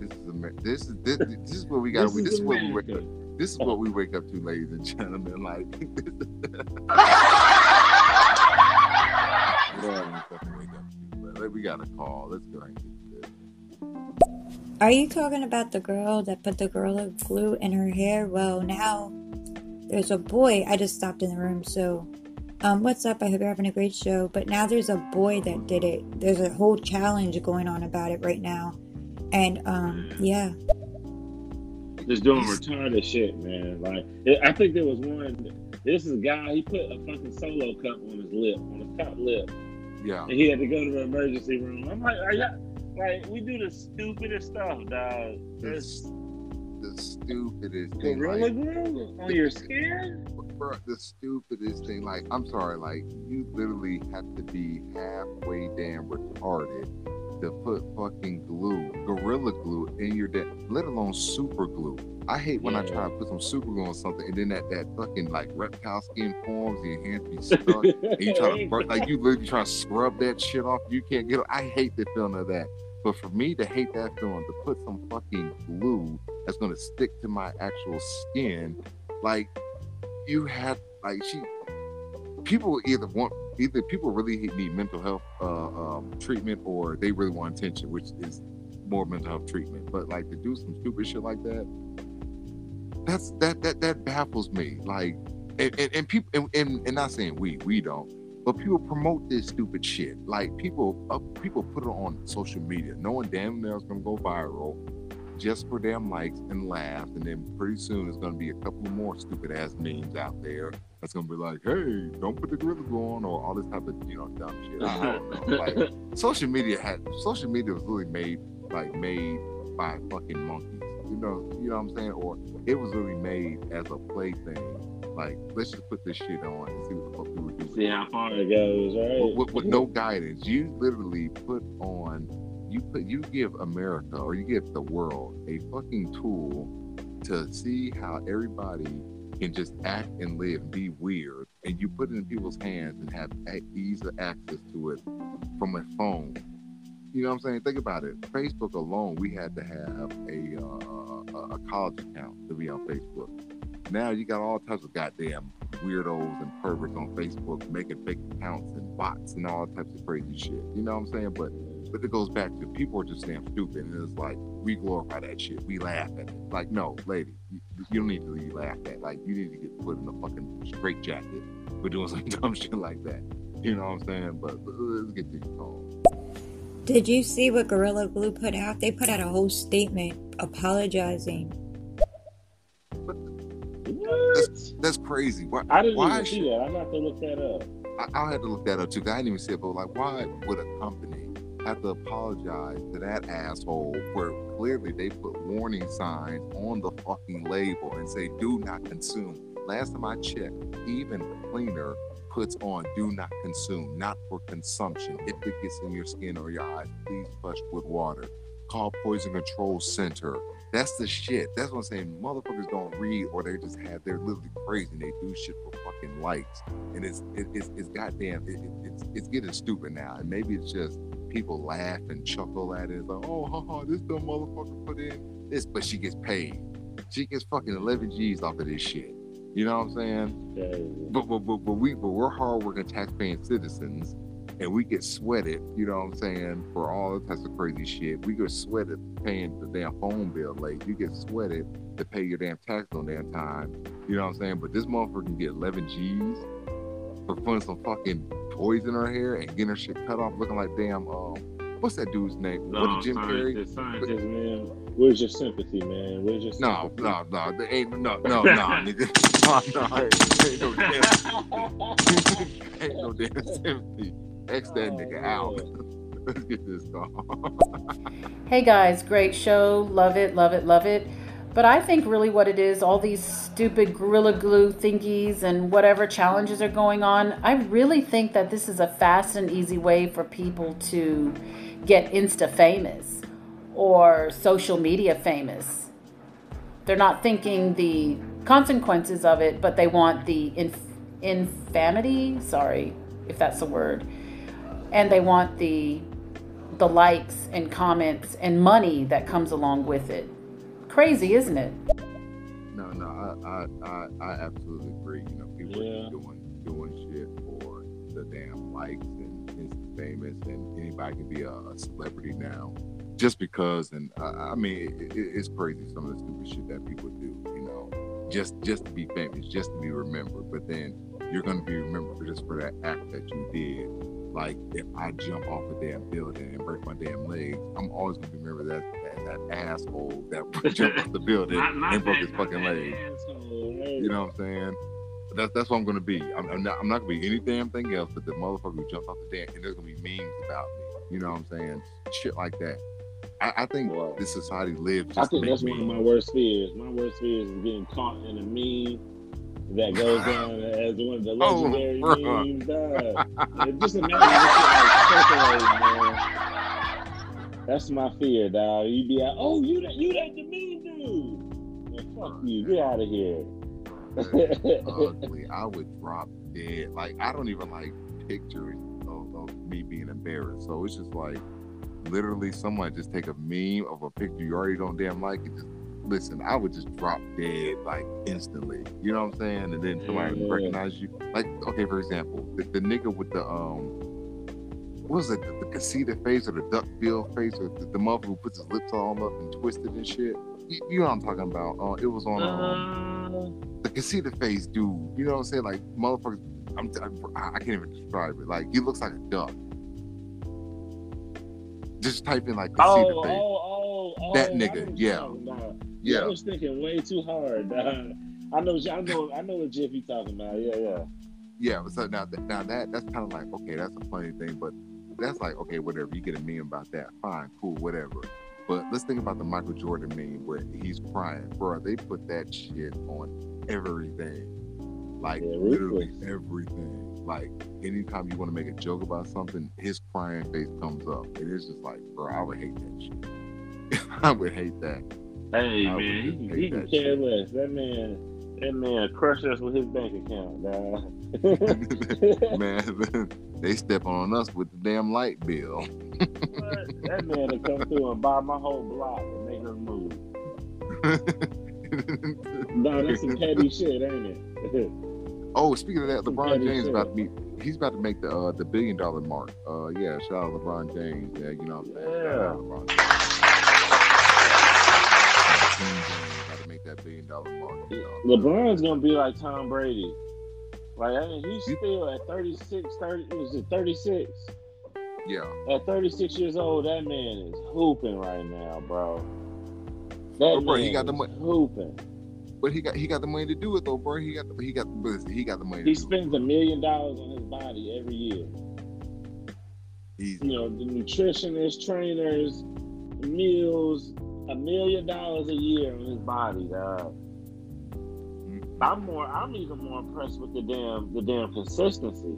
This is Amer- this is this, this is what we got.
This
This,
is
is what we wake up. This is what we wake up to, ladies and gentlemen. Like.
Yeah.
We got a call. Let's go
Are you talking about the girl that put the gorilla glue in her hair? Well, now there's a boy. I just stopped in the room, so um, what's up? I hope you're having a great show. But now there's a boy that did it. There's a whole challenge going on about it right now, and um, yeah,
Just doing retarded shit, man. Like it- I think there was one. This is a guy. He put a fucking solo cup on his lip, on his top lip,
Yeah.
and he had to go to the emergency room. I'm like, are y'all, like we do the stupidest stuff, dog.
It's the stupidest thing.
gorilla
Like,
glue on your skin.
bro, the stupidest thing. Like, I'm sorry, like you literally have to be halfway damn retarded to put fucking glue, gorilla glue in your deck, let alone super glue. I hate when I try to put some super glue on something and then that, that fucking like reptile skin forms and your hands be stuck. and you try to like you literally try to scrub that shit off. You can't get it. I hate the feeling of that. But for me to hate that feeling, to put some fucking glue that's gonna stick to my actual skin, like you have, like she, people either want, either people really need mental health uh, um, treatment or they really want attention, which is more mental health treatment. But like to do some stupid shit like that, that's that that that baffles me. Like, and and, and people, and, and, and not saying we, we don't. But people promote this stupid shit. Like people, uh, people put it on social media, knowing damn well it's gonna go viral, just for damn likes and laughs, and then pretty soon it's gonna be a couple more stupid ass memes out there that's gonna be like, "Hey, don't put the gorilla on," or all this type of you know dumb shit. I don't know. Like social media had social media was really made like made by fucking monkeys. You know, you know what I'm saying? Or it was really made as a plaything. Like, let's just put this shit on and see what the fuck we would do.
See how far it goes, right?
with, with, with no guidance. You literally put on, you put, you give America or you give the world a fucking tool to see how everybody can just act and live, and be weird, and you put it in people's hands and have ease of access to it from a phone. You know what I'm saying? Think about it. Facebook alone, we had to have a uh, a- a college account to be on Facebook. Now you got all types of goddamn weirdos and perverts on Facebook making fake accounts and bots and all types of crazy shit. You know what I'm saying? But but it goes back to people are just damn stupid and it's like we glorify that shit. We laugh at it. Like, no, lady, you, you don't need to be laughed at. Like you need to get put in a fucking straight jacket for doing some dumb shit like that. You know what I'm saying? But, but let's get to the call.
Did you see what Gorilla Glue put out? They put out a whole statement apologizing.
What?
That's crazy. Why,
I didn't
why
even
should-
see that. I'm about to look that up.
I, I had to look that up too. 'cause I didn't even see it, but like, why would a company have to apologize to that asshole where clearly they put warning signs on the fucking label and say "Do not consume"? Last time I checked, even cleaner puts on "Do not consume," not for consumption. If it gets in your skin or your eyes, please flush with water. Call Poison Control Center. That's the shit. That's what I'm saying. Motherfuckers don't read, or they just have they're literally crazy. and They do shit for fucking likes. And it's it, it's, it's goddamn it, it, it's it's getting stupid now. And maybe it's just people laugh and chuckle at it. It's like oh haha this dumb motherfucker put in this. But she gets paid. She gets fucking 11 g's off of this shit. You know what i'm saying? But but, but, but we but we're hardworking taxpaying citizens and we get sweated you know what i'm saying for all types of crazy shit we get sweated paying the damn phone bill late you get sweated to pay your damn tax on damn time you know what i'm saying but this motherfucker can get 11 g's for putting some fucking toys in her hair and getting her shit cut off looking like damn um what's that dude's name?
No,
what did Jim Carrey?
scientist, scientist, man. Where's your sympathy, man? Where's your
No,
sympathy?
no, no, there ain't no no no nigga. No, no, ain't no damn ain't no damn sympathy. X that nigga oh, out. Let's get this going.
Hey guys, great show. Love it, love it, love it. But I think really what it is, all these stupid Gorilla Glue thingies and whatever challenges are going on, I really think that this is a fast and easy way for people to get Insta famous or social media famous. They're not thinking the consequences of it, but they want the inf- infamity, sorry if that's a word, and they want the the likes and comments and money that comes along with it. Crazy, isn't it?
No, no, I, I, I, I absolutely agree. You know, people
Yeah.
are doing doing shit for the damn likes and instant famous, and anybody can be a, a celebrity now, just because. And I, I mean, it, it- it's crazy some of the stupid shit that people do. You know, just just to be famous, just to be remembered. But then you're gonna be remembered just for that act that you did. Like if I jump off a damn building and break my damn leg, I'm always gonna be remembered that, that that asshole that jumped off the building
Not- not
and broke
that-
his fucking leg. You know what I'm saying? That's that's what I'm gonna be. I'm, I'm not I'm not gonna be any damn thing else but the motherfucker who jumped off the damn and there's gonna be memes about me. You know what I'm saying? Shit like that. I, I think
Wow.
this society lives
I think that's one of my worst fears. My worst fears is getting caught in a meme that goes down as one of the
Oh,
legendary
bruh.
memes. Dog. Just imagine like man. That's my fear, dog. You'd be like, oh, you that you that the meme dude. Man, fuck you. Get out of here.
ugly. I would drop dead. Like I don't even like pictures of, of me being embarrassed. So it's just like literally someone just take a meme of a picture you already don't damn like and just listen, I would just drop dead like instantly. You know what I'm saying? And then somebody
Yeah.
recognize you. Like, okay, for example, the, the nigga with the um what was it, the, the conceited face or the duck bill face or the, the mother who puts his lips all up and twisted and shit. You, you know what I'm talking about. Uh, it was on um,
Uh,
the conceited face dude. You know what I'm saying? Like motherfuckers. I'm, I, I can't even describe it. Like he looks like a duck. Just type in like
oh,
conceited
oh,
face.
oh, oh,
That nigga, yeah.
about.
Yeah,
I was thinking way too hard. dog. I know, I know, I know what Jeff you talking about. Yeah, yeah.
yeah. So now, that, now that that's kind of like okay, that's a funny thing, but that's like okay, whatever. You get a meme about that, fine, cool, whatever. But let's think about the Michael Jordan meme where he's crying, bro. They put that shit on everything, like
Yeah,
literally everything. Like anytime you want to make a joke about something, his crying face comes up, and it's just like, bro, I would hate that shit. I would hate that.
Hey
I
man, he, he can care less. That man, that man crushed us with his bank account.
Man, they step on us with the damn light bill.
That man will come through and buy my whole block and make us move. No, that's some petty shit, ain't it?
oh, speaking of that,
Some
LeBron James
shit.
about to be he's about to make the uh, the billion dollar mark. Uh, yeah, shout out LeBron James. Yeah, you know what I'm saying. Shout that billion dollar mark. You know.
LeBron's gonna be like Tom Brady. Like I mean, he's still at 36, 30, was it 36?
Yeah,
At 36 years old, that man is hooping right now, bro. That
Oh, bro,
man
he got the
is
money.
hooping.
but he got he got the money to do it though, bro. He got the, he got listen, he got the money.
He spends a million dollars on his body every year.
Easy.
You know, the nutritionists, trainers, meals, a million dollars a year on his body, dog. Mm-hmm. I'm more. I'm even more impressed with the damn, the damn consistency.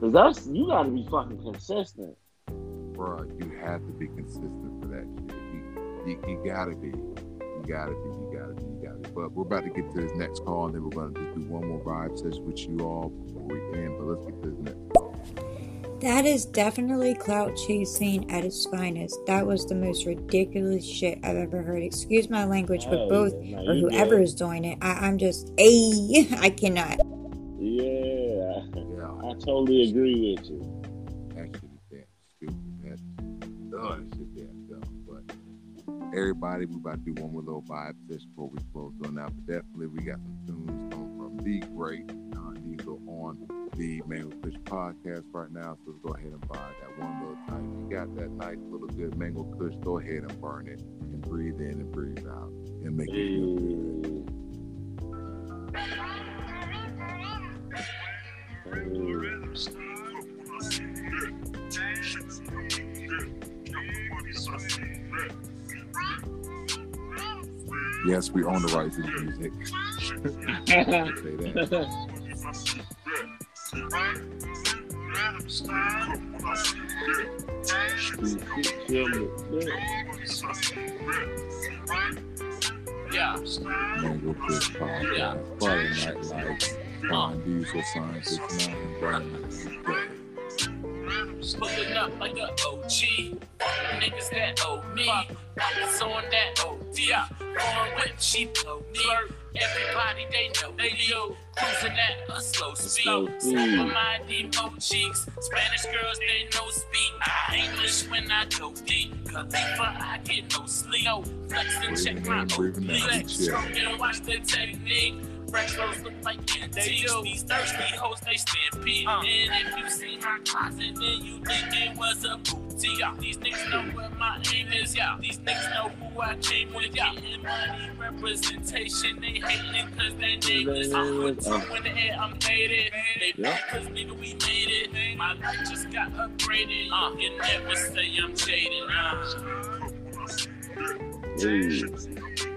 Cause that's you got to be fucking consistent.
bro, you have to be consistent for that shit. You, you, you gotta be. You gotta be. You gotta be. You gotta be. But we're about to get to this next call, and then we're gonna just do one more vibe session with you all before we end. But let's get to this next call.
That is definitely clout chasing at its finest. That was the most ridiculous shit I've ever heard. Excuse my language, but
Oh,
both
yeah, no,
or whoever
good.
is doing it, I, I'm just, a, I cannot.
Yeah,
Yeah,
I totally agree with you.
that shit is damn stupid. That, shit damn dumb. But everybody, we about to do one more little vibe session before we close on out. But definitely, we got some tunes coming from the great Don Diesel on the Mango Kush podcast right now. So let's go ahead and buy that one little time. You got that nice little good Mango Kush. Go ahead and burn it and breathe in and breathe out and make it feel good. Yes, we own the rights to the music. Say that. Mango Kush podcast. Friday Night Lights. Don Diesel Scientist 9
Pulling up like a OG. Niggas that owe me. Pockets on that OD. Foreign whip, she know me. Everybody they know me. Cruising at a slow speed.
slow speed.
Super mind emojis. Spanish girls they know speak. English when I go deep. Khalifa, I get no sleep. No flex and check my
Breathing in, breathing out,
flex.
chill.
And watch the technique. Fresh clothes look like. These thirsty hoes, they stampede. And if you see my closet, then you think it was a boutique. These niggas know where my aim is, yeah. These niggas know who I came with, yeah. Getting money representation, they hating cause they niggas. I put two in the air, I'm. They
Yeah.
cause nigga, we made it. My life just got upgraded. Uh, you never say I'm jaded. Uh.
Hey.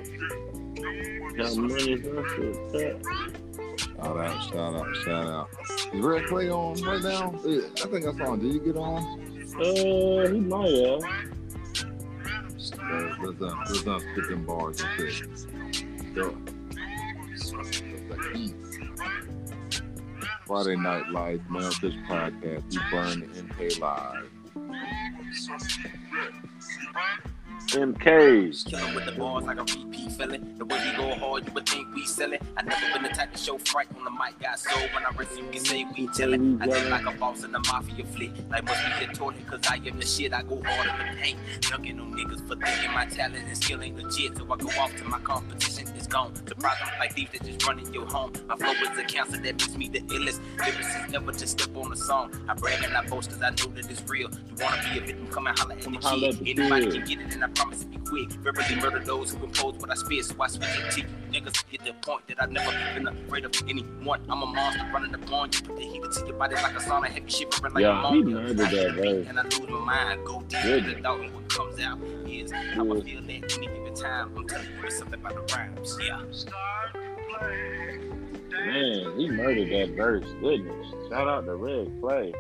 Got money, bro. Shit, that.
Shout out, shout out, shout out. Is Red Clay on right now? I think I saw him. Did you get on?
Uh, he might have.
Uh, let's uh, let's spit them bars and shit. Go. That's the heat. Friday Night Lights, Man Fish Podcast. We burn the MK live.
MK.
Killer with the bars like a repeat felon. The way we go hard, you would think we sellin'. I never been the type to show fright on the mic. Got soul when I rest, you can say we tellin'. I live like a boss in the mafia flick. Like must be contorted, cause I am the shit. I go hard in the paint. Dunking on niggas for thinking my talent and skill ain't legit. So I go off to my competition, it's gone. The I'm like thieves that just run in your home. My flow is a cancer that makes me the illest. Lyricist never to step on the song. I brag and I boast cause I know that it's real. You wanna be a victim, come and holler at the
holler
kid. Anybody can get it and I promise to be quick. Verbally murder those who impose what I spit, so I switch it to you niggas. Get the point that I've never been afraid of anyone. I'm a monster running upon you. Put the heat into your body like a sauna, heavy shivering like
Yeah,
a
he
ammonia.
murdered
I hit
that
the beat
verse.
And I lose my mind, go deep
Good.
in the thought, and what comes out is I will feel that any given time. I'm telling you it's something about the rhymes. Yeah.
Man, he murdered that verse. Goodness. Shout out to Red Clay.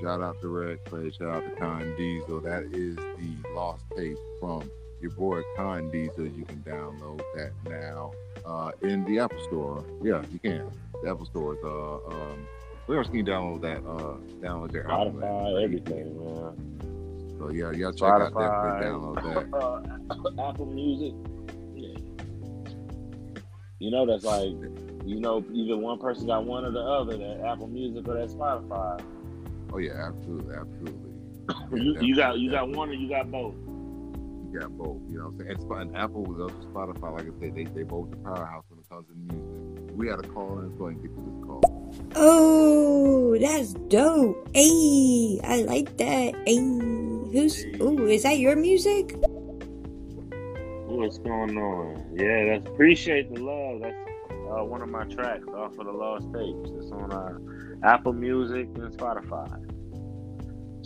Shout out to Red Clay. Shout out to Con Diesel. That is the lost tape from your boy Con Diesel. You can download that now uh, in the Apple Store. Yeah, you can. The Apple Store is uh um. Where else can you download that? Uh, download their album.
Spotify, everything, man.
So yeah, y'all check out
Spotify.
definitely download that.
uh, Apple Music. Yeah. You know that's like, you know, either one person got one or the other, that Apple Music or that Spotify.
Oh yeah, absolutely, absolutely.
You, you got you got one or you got both.
You got both. You know what I'm saying? And, Sp- and Apple with also Spotify, like I said, they they both the powerhouse when it comes to music. We had a call in, so I can get to this call.
Oh, that's dope. Hey, I like that. Hey, who's? Ooh, is that your music?
What's going on? Yeah, that's appreciate the love. That's uh, one of my tracks off of the Lost Tapes. It's on uh, Apple Music and Spotify.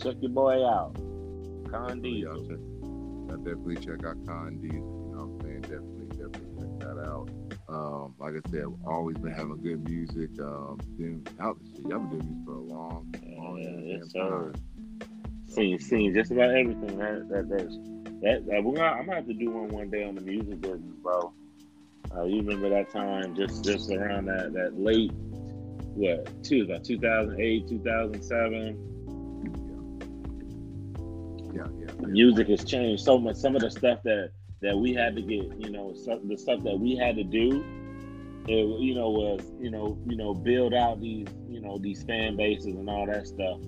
Check your boy out, Con
So, y'all
Diesel.
Y'all definitely check out Con You know what I'm saying? Definitely, definitely check that out. Um, like I said, I've always been having good music. Um, doing out this shit. Y'all been doing music for a long, long
Yeah, yes, sir.
time.
Seen seen just about everything. That that that's that, that we're gonna, I'm gonna have to do one one day on the music business, bro. Uh, you remember that time, just just around that that late what two about 2008, 2007.
Yeah, yeah.
Music has changed so much. Some of the stuff that that we had to get, you know, some, the stuff that we had to do, it, you know, was you know, you know, build out these, you know, these fan bases and all that stuff.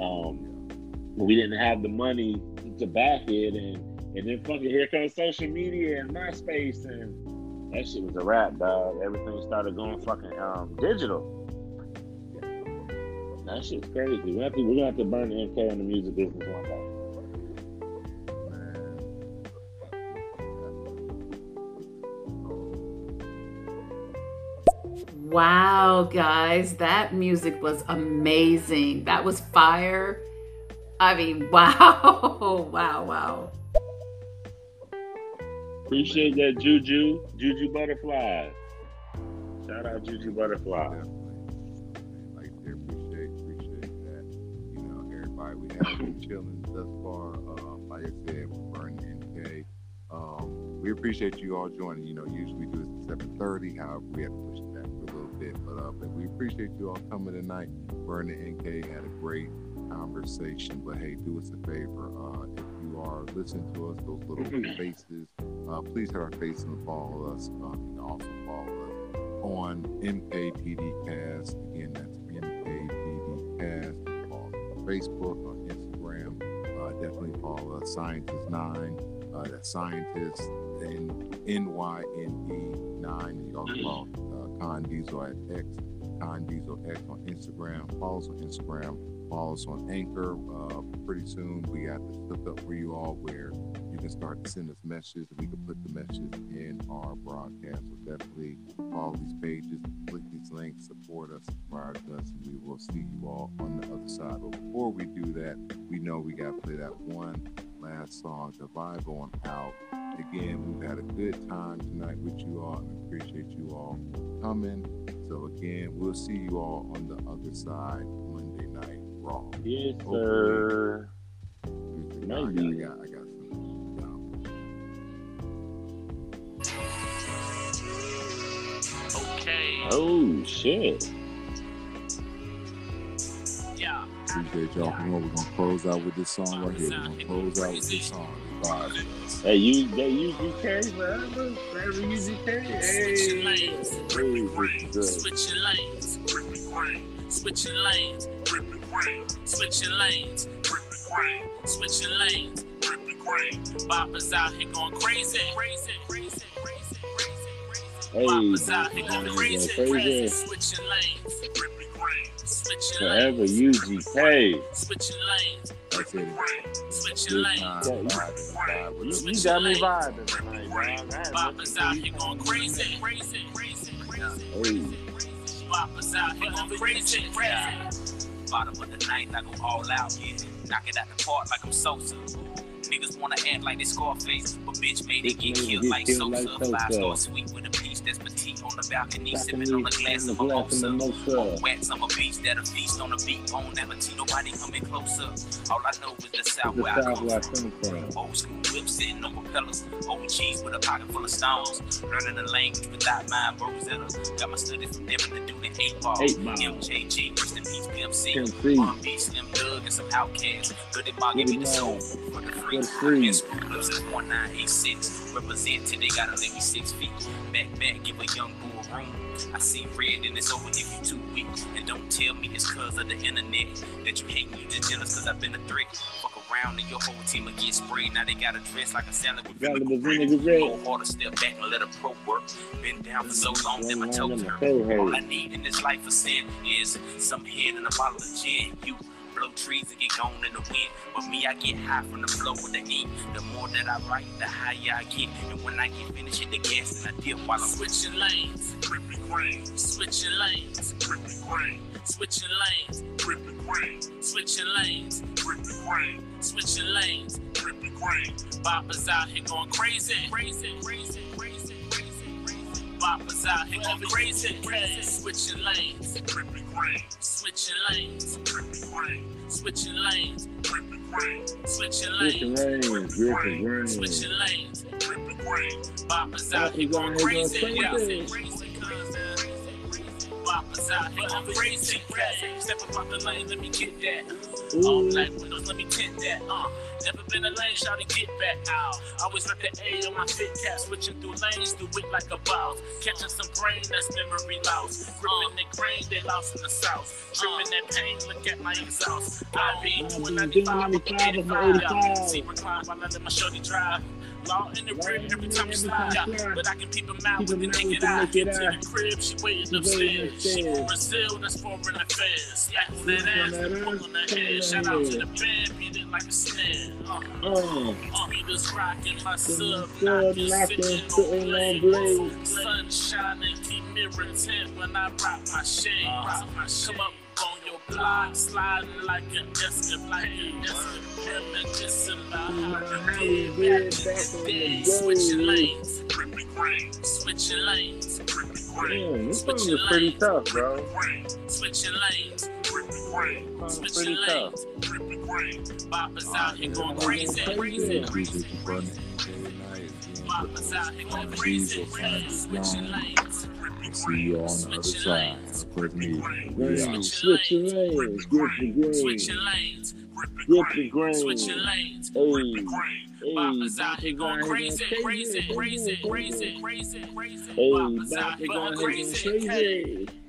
Um, we didn't have the money to back it, and and then fucking here comes social media and MySpace, and that shit was a wrap, dog. Everything started going fucking um, digital. That shit's crazy. We have to, we're gonna have to burn the MK in the music business one day.
Wow, guys, that music was amazing. That was fire. I mean, wow, wow, wow.
Appreciate that Juju, Juju Butterfly. Shout out Juju Butterfly.
Definitely. Like I appreciate appreciate that. You know, everybody we have been chilling thus far. Um, like I said, we're burning MK. Um, we appreciate you all joining. You know, usually we do this at seven thirty. However, we have to push it back for a little bit. But uh, but we appreciate you all coming tonight. Burning MK had a great conversation. But hey, do us a favor. Uh, if you are listening to us, those little faces, uh, please hit our face and follow us. Um, you can also follow us on MKPDcast. Again, that's MKPDcast. You can Follow us on Facebook, on Instagram. Uh, definitely follow us, Scientist9. Uh, that's Scientist, N Y N E 9. And you also follow uh, Con Diesel at X, Con Diesel X on Instagram. Follow us on Instagram. Follow us on Anchor. Uh, pretty soon we got this hooked up for you all where you can start to send us messages and we can put the messages in our broadcast. So definitely follow these pages, click these links, support us, subscribe to us, and we will see you all on the other side. But before we do that, we know we got to play that one last song, the vibe on out. Again, we've had a good time tonight with you all and appreciate you all coming. So again, we'll see you all on the other side Monday night raw.
Yes,
Hopefully.
sir.
I got, I got, I got some.
Okay.
Oh shit.
Yeah.
Appreciate y'all. Come on, we're gonna close out with this song right here. We're gonna close out with this song. Vibe.
Hey, you they use GK forever? Forever use GK?
Switching
Hey,
lanes,
hey,
gripping
this
grain.
is good.
Switching lanes, gripping grain. Switching lanes, gripping grain. Switching lanes, gripping grain. Switching lanes, gripping grain. Boppers out here going crazy, crazy, crazy, crazy, crazy,
Hey,
Boppers out here going
is
crazy,
crazy.
crazy. Switching lanes, gripping grain. Switching
Forever
lanes,
use GK.
switching lanes,
That's it.
switching lanes.
time. Vibe, vibe with
You, you got me vibing tonight, dog.
Boppers out here going crazy, crazy, crazy, crazy. Boppers out here going crazy, crazy.
Bottom of the ninth, I go all out, yeah. Knock it out the park like I'm Sosa. Niggas wanna act like they Scarface, but bitch made it get killed like Sosa. Five star sweet with a peach that's petite on the balcony, sipping on a glass of mimosa. On wax, I'm a beast that a feast on a beat. Won't never see nobody coming closer. All I know is the south
The
where I come from. Old school whip sitting on propellers. Old cheese with a pocket full of stones. Learning the language without mind, Rosetta. Got my studies from Devin to do the eight ball.
Eight ball.
MJG, rest in peace, Pimp C.
C.
R&B, Slim Thug, and some Outcasts. Good at my give me the soul. For the free.
The.
Been screw clips is 1986. Represent till they gotta let me six feet. Back, back, give a young bull room. I see red and it's over if you too weak. And don't tell me it's cause of the internet that you hate me. You just jealous cause I've been a threat. Fuck around and your whole team will get sprayed. Now they gotta dress like a salad with vinegar bread. Go harder, step back and let a pro work. Been down for so long that my toes
that my
hurt.
toe hurt.
All I need in this life of sin is some head and a bottle of gin. You blow trees and get gone in the wind. But me, I get high from the flow of the ink. The more that I write, the higher I get. And when I get finished, hit the gas and I dip while I'm
Switching lanes, gripping green, Switching lanes, gripping green, Switching lanes, gripping green, Switching lanes, gripping green, Switching lanes, gripping green. Boppers out here going crazy, crazy, crazy. Boppers out here going crazy. Switching lanes, gripping grain. Switching lanes, gripping grain. Switching lanes, gripping grain. Switching
Switching
lanes,
lanes, gripping grain.
Switching lanes, gripping grain. Boppers out here going crazy. Boppers out here going crazy, crazy. Step up out the lane, let me get that. All
Ooh.
black windows, let me tint that. Uh, never been a lane, shout get back out. Always rep the A on my fit cap, switching through lanes, do it like a boss. Catching some brain, that's memory loss. Gripping the grain, they lost in the south. Tripping that pain, look at my exhaust. I be doing 95, 85. See, recline while I let my shorty drive. Law in the crib every time we slide, but I can peep him out with the naked eye. Get to the crib, she waiting upstairs. She from Brazil, that's foreign affairs. Slapping that ass, pulling her hair. Shout out to the band, beat it like a snare. Uh,
Uh,
uh, he just rocking my sub,
sub,
knocking,
knocking,
sitting
sitting
on
on
blades.
blades.
Sun shining, keep mirroring tint when I rock my shades. Come up on your block, sliding like an Escalade, like an Reminiscing about how we did back in the day. Switching lanes, gripping grain. Switching lanes, gripping grain.
damn, this song
Switching
is pretty
lanes,
tough, bro.
grain. Switching lanes, gripping grain.
Sounds
Switching
pretty tough.
lanes, gripping grain. Boppers out here going crazy, crazy,
Appreciate you, brother. Day night.
Boppers out here going
Diesel,
crazy,
Sonic
crazy.
is
Switching
gone.
lanes, gripping
See you on the other side. Quick Yeah.
switching lanes, gripping grain.
Switching lanes,
Gripping grain.
switching lanes,
Hey,
gripping grain.
hey,
Boppers out here going crazy, crazy, crazy,
crazy,
crazy, crazy, Boppers out here going
out here going
crazy.
Hey, this